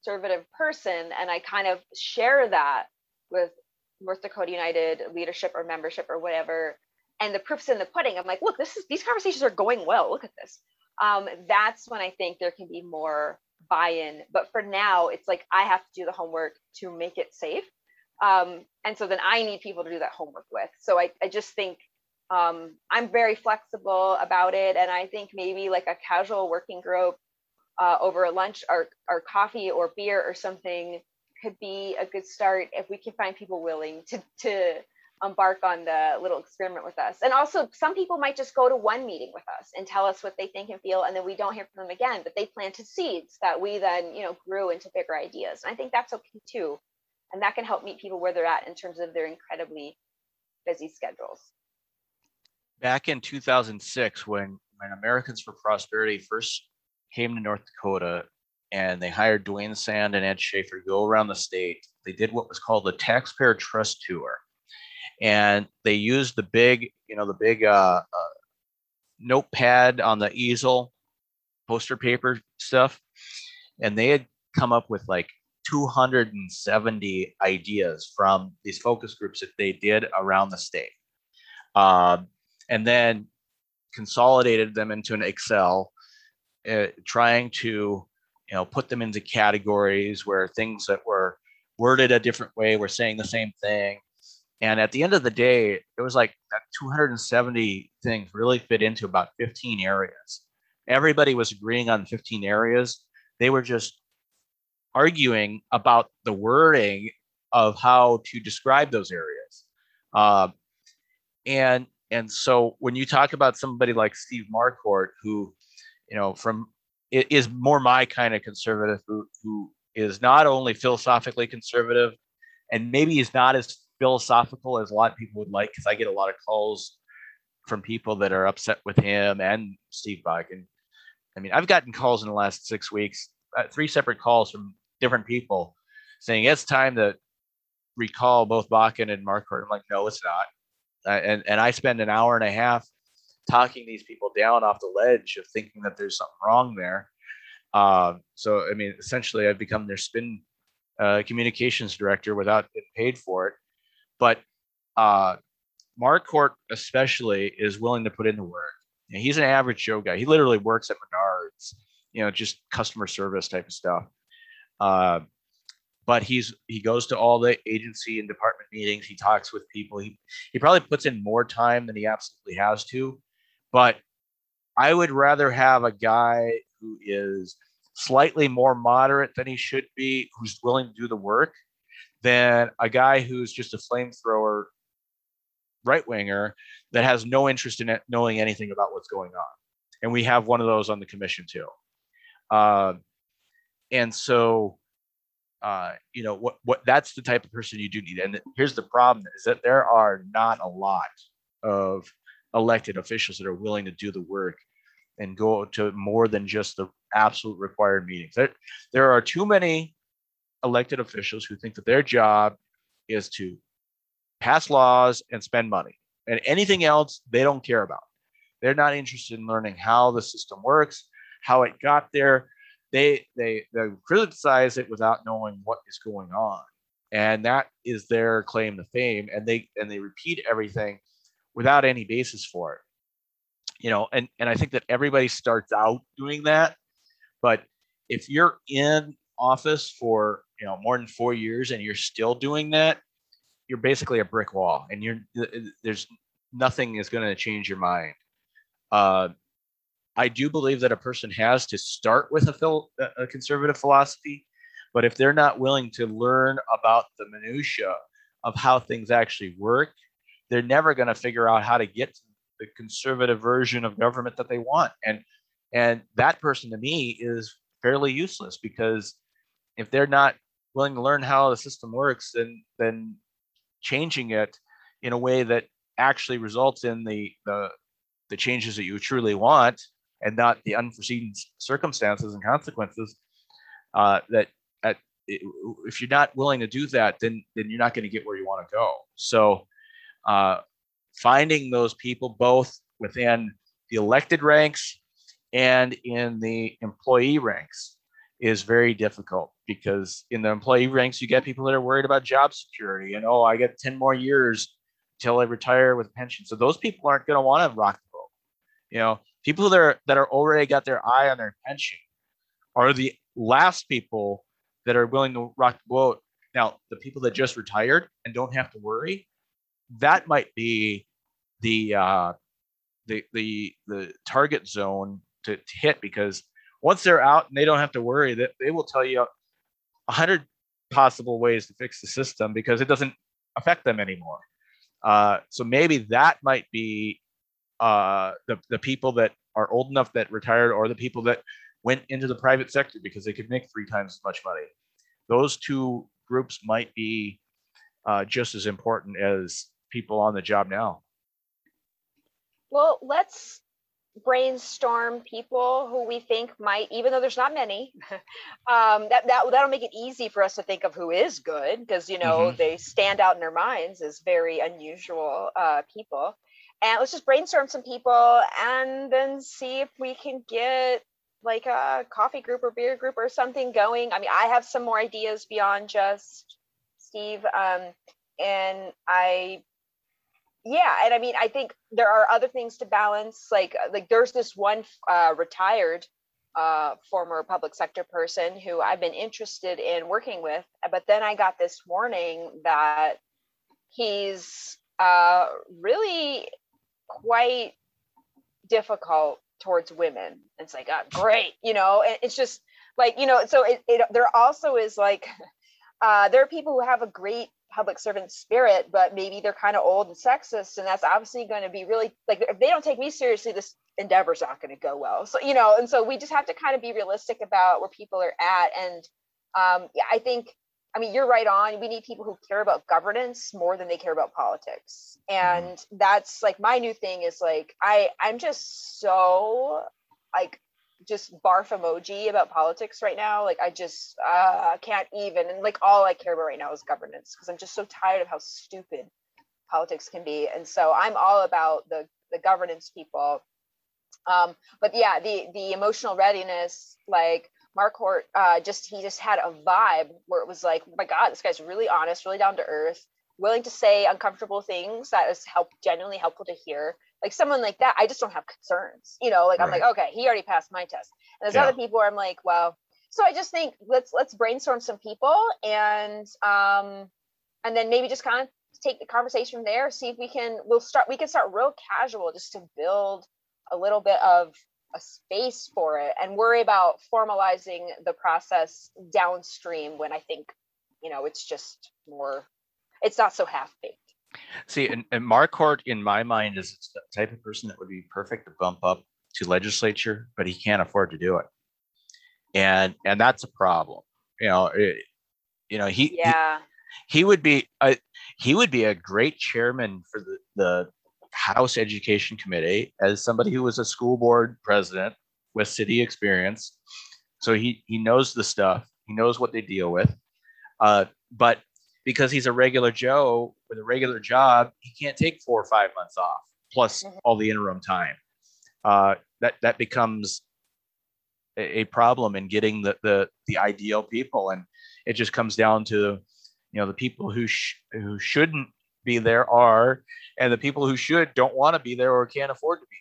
conservative person and i kind of share that with north dakota united leadership or membership or whatever and the proof's in the pudding. I'm like look this is these conversations are going well. Look at this. Um, that's when i think there can be more buy-in. But for now it's like i have to do the homework to make it safe. Um, and so then i need people to do that homework with. So i, I just think um, i'm very flexible about it. And i think maybe like a casual working group uh, over lunch or, or coffee or beer or something could be a good start if we can find people willing to, to embark on the little experiment with us. And also, some people might just go to one meeting with us and tell us what they think and feel, and then we don't hear from them again. But they planted seeds that we then, you know, grew into bigger ideas. And I think that's okay too, and that can help meet people where they're at in terms of their incredibly busy schedules. Back in 2006, when when Americans for Prosperity first came to North Dakota and they hired Duane Sand and Ed Schafer to go around the state. They did what was called the Taxpayer Trust Tour. And they used the big, you know, the big uh, uh, notepad on the easel, poster paper stuff. And they had come up with like 270 ideas from these focus groups that they did around the state. Um, and then consolidated them into an Excel uh, trying to you know put them into categories where things that were worded a different way were saying the same thing and at the end of the day it was like that 270 things really fit into about 15 areas. Everybody was agreeing on 15 areas. They were just arguing about the wording of how to describe those areas. Uh, and and so when you talk about somebody like steve marquardt who you know, from is more my kind of conservative who, who is not only philosophically conservative and maybe is not as philosophical as a lot of people would like because I get a lot of calls from people that are upset with him and Steve Bakken. I mean, I've gotten calls in the last six weeks, uh, three separate calls from different people saying it's time to recall both Bakken and Marquardt. I'm like, no, it's not. Uh, and and I spend an hour and a half talking these people down off the ledge of thinking that there's something wrong there. Um, so, I mean, essentially, I've become their spin uh, communications director without getting paid for it. But uh, Marquardt, especially, is willing to put in the work. And he's an average Joe guy. He literally works at Menards, you know, just customer service type of stuff. Uh, but he's he goes to all the agency and department meetings. He talks with people. He he probably puts in more time than he absolutely has to. But I would rather have a guy who is slightly more moderate than he should be, who's willing to do the work, than a guy who's just a flamethrower right winger that has no interest in knowing anything about what's going on. And we have one of those on the commission too. Uh, and so, uh, you know, what what that's the type of person you do need. And here's the problem: is that there are not a lot of elected officials that are willing to do the work and go to more than just the absolute required meetings. There, there are too many elected officials who think that their job is to pass laws and spend money, and anything else they don't care about. They're not interested in learning how the system works, how it got there. They they they criticize it without knowing what is going on, and that is their claim to fame. And they and they repeat everything without any basis for it you know and and i think that everybody starts out doing that but if you're in office for you know more than four years and you're still doing that you're basically a brick wall and you're there's nothing is going to change your mind uh, i do believe that a person has to start with a, phil, a conservative philosophy but if they're not willing to learn about the minutia of how things actually work they're never going to figure out how to get to the conservative version of government that they want. And and that person to me is fairly useless because if they're not willing to learn how the system works, then then changing it in a way that actually results in the the, the changes that you truly want and not the unforeseen circumstances and consequences uh, that at, if you're not willing to do that then then you're not going to get where you want to go. So uh, finding those people both within the elected ranks and in the employee ranks is very difficult because in the employee ranks you get people that are worried about job security and oh i get 10 more years till i retire with a pension. So those people aren't going to want to rock the boat. You know people that are that are already got their eye on their pension are the last people that are willing to rock the boat. Now the people that just retired and don't have to worry that might be the uh the the the target zone to, to hit because once they're out and they don't have to worry that they will tell you a hundred possible ways to fix the system because it doesn't affect them anymore. Uh, so maybe that might be uh, the the people that are old enough that retired, or the people that went into the private sector because they could make three times as much money. Those two groups might be uh, just as important as people on the job now. Well, let's brainstorm people who we think might, even though there's not many, um, that, that, that'll make it easy for us to think of who is good because, you know, mm-hmm. they stand out in their minds as very unusual uh, people. And let's just brainstorm some people and then see if we can get like a coffee group or beer group or something going. I mean, I have some more ideas beyond just Steve. Um, and I yeah and i mean i think there are other things to balance like uh, like there's this one uh, retired uh, former public sector person who i've been interested in working with but then i got this warning that he's uh, really quite difficult towards women. It's like oh, great you know and it's just like you know so it, it there also is like uh, there are people who have a great public servant spirit, but maybe they're kind of old and sexist, and that's obviously going to be really like if they don't take me seriously, this endeavor's not going to go well. So you know, and so we just have to kind of be realistic about where people are at, and um, yeah, I think. I mean, you're right on. We need people who care about governance more than they care about politics. Mm-hmm. And that's like my new thing is like I I'm just so like just barf emoji about politics right now. Like I just uh, can't even. And like all I care about right now is governance because I'm just so tired of how stupid politics can be. And so I'm all about the the governance people. Um, but yeah, the the emotional readiness, like Mark Hort, uh, just he just had a vibe where it was like, oh my God, this guy's really honest, really down to earth, willing to say uncomfortable things that is help genuinely helpful to hear like someone like that, I just don't have concerns. You know, like right. I'm like, okay, he already passed my test. And there's yeah. other people where I'm like, well, so I just think let's let's brainstorm some people and um and then maybe just kind of take the conversation from there, see if we can we'll start we can start real casual just to build a little bit of a space for it and worry about formalizing the process downstream when I think, you know, it's just more it's not so half baked. See, and, and Marquardt, in my mind, is the type of person that would be perfect to bump up to legislature, but he can't afford to do it, and and that's a problem. You know, it, you know he yeah he, he would be a he would be a great chairman for the the House Education Committee as somebody who was a school board president with city experience. So he he knows the stuff. He knows what they deal with. Uh, but because he's a regular Joe with a regular job, he can't take four or five months off plus mm-hmm. all the interim time. Uh, that that becomes a, a, problem in getting the, the the ideal people, and it just comes down to you know the people who sh- who shouldn't be there are, and the people who should don't want to be there or can't afford to be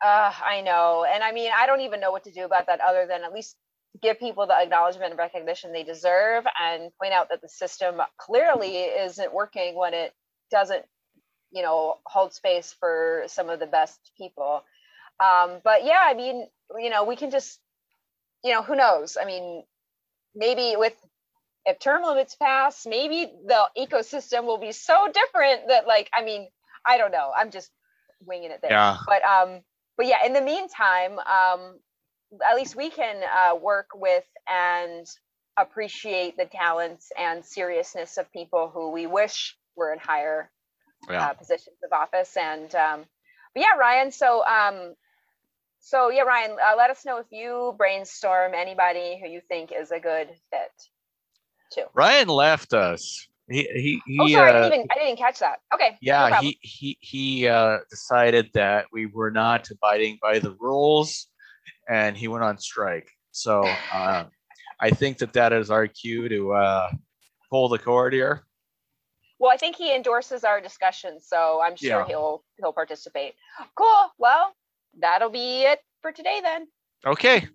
there. Uh, I know, and I mean, I don't even know what to do about that other than at least give people the acknowledgement and recognition they deserve and point out that the system clearly isn't working when it doesn't you know hold space for some of the best people. Um, but yeah i mean you know we can just you know who knows? I mean maybe with if term limits pass maybe the ecosystem will be so different that like i mean i don't know. I'm just winging it there. Yeah. but um but yeah, in the meantime, um, at least we can uh, work with and appreciate the talents and seriousness of people who we wish were in higher Yeah. uh, positions of office. And um, but yeah, Ryan. So um, so yeah, Ryan, uh, let us know if you brainstorm anybody who you think is a good fit. Too. Ryan left us. He he he. oh, sorry, I uh, didn't even I didn't catch that. Okay. yeah, problem. he he he uh, decided that we were not abiding by the rules, and he went on strike. So uh, I think that that is our cue to uh, pull the cord here. Well, I think he endorses our discussion, so I'm sure Yeah. he'll he'll participate. Cool. Well, that'll be it for today then. Okay,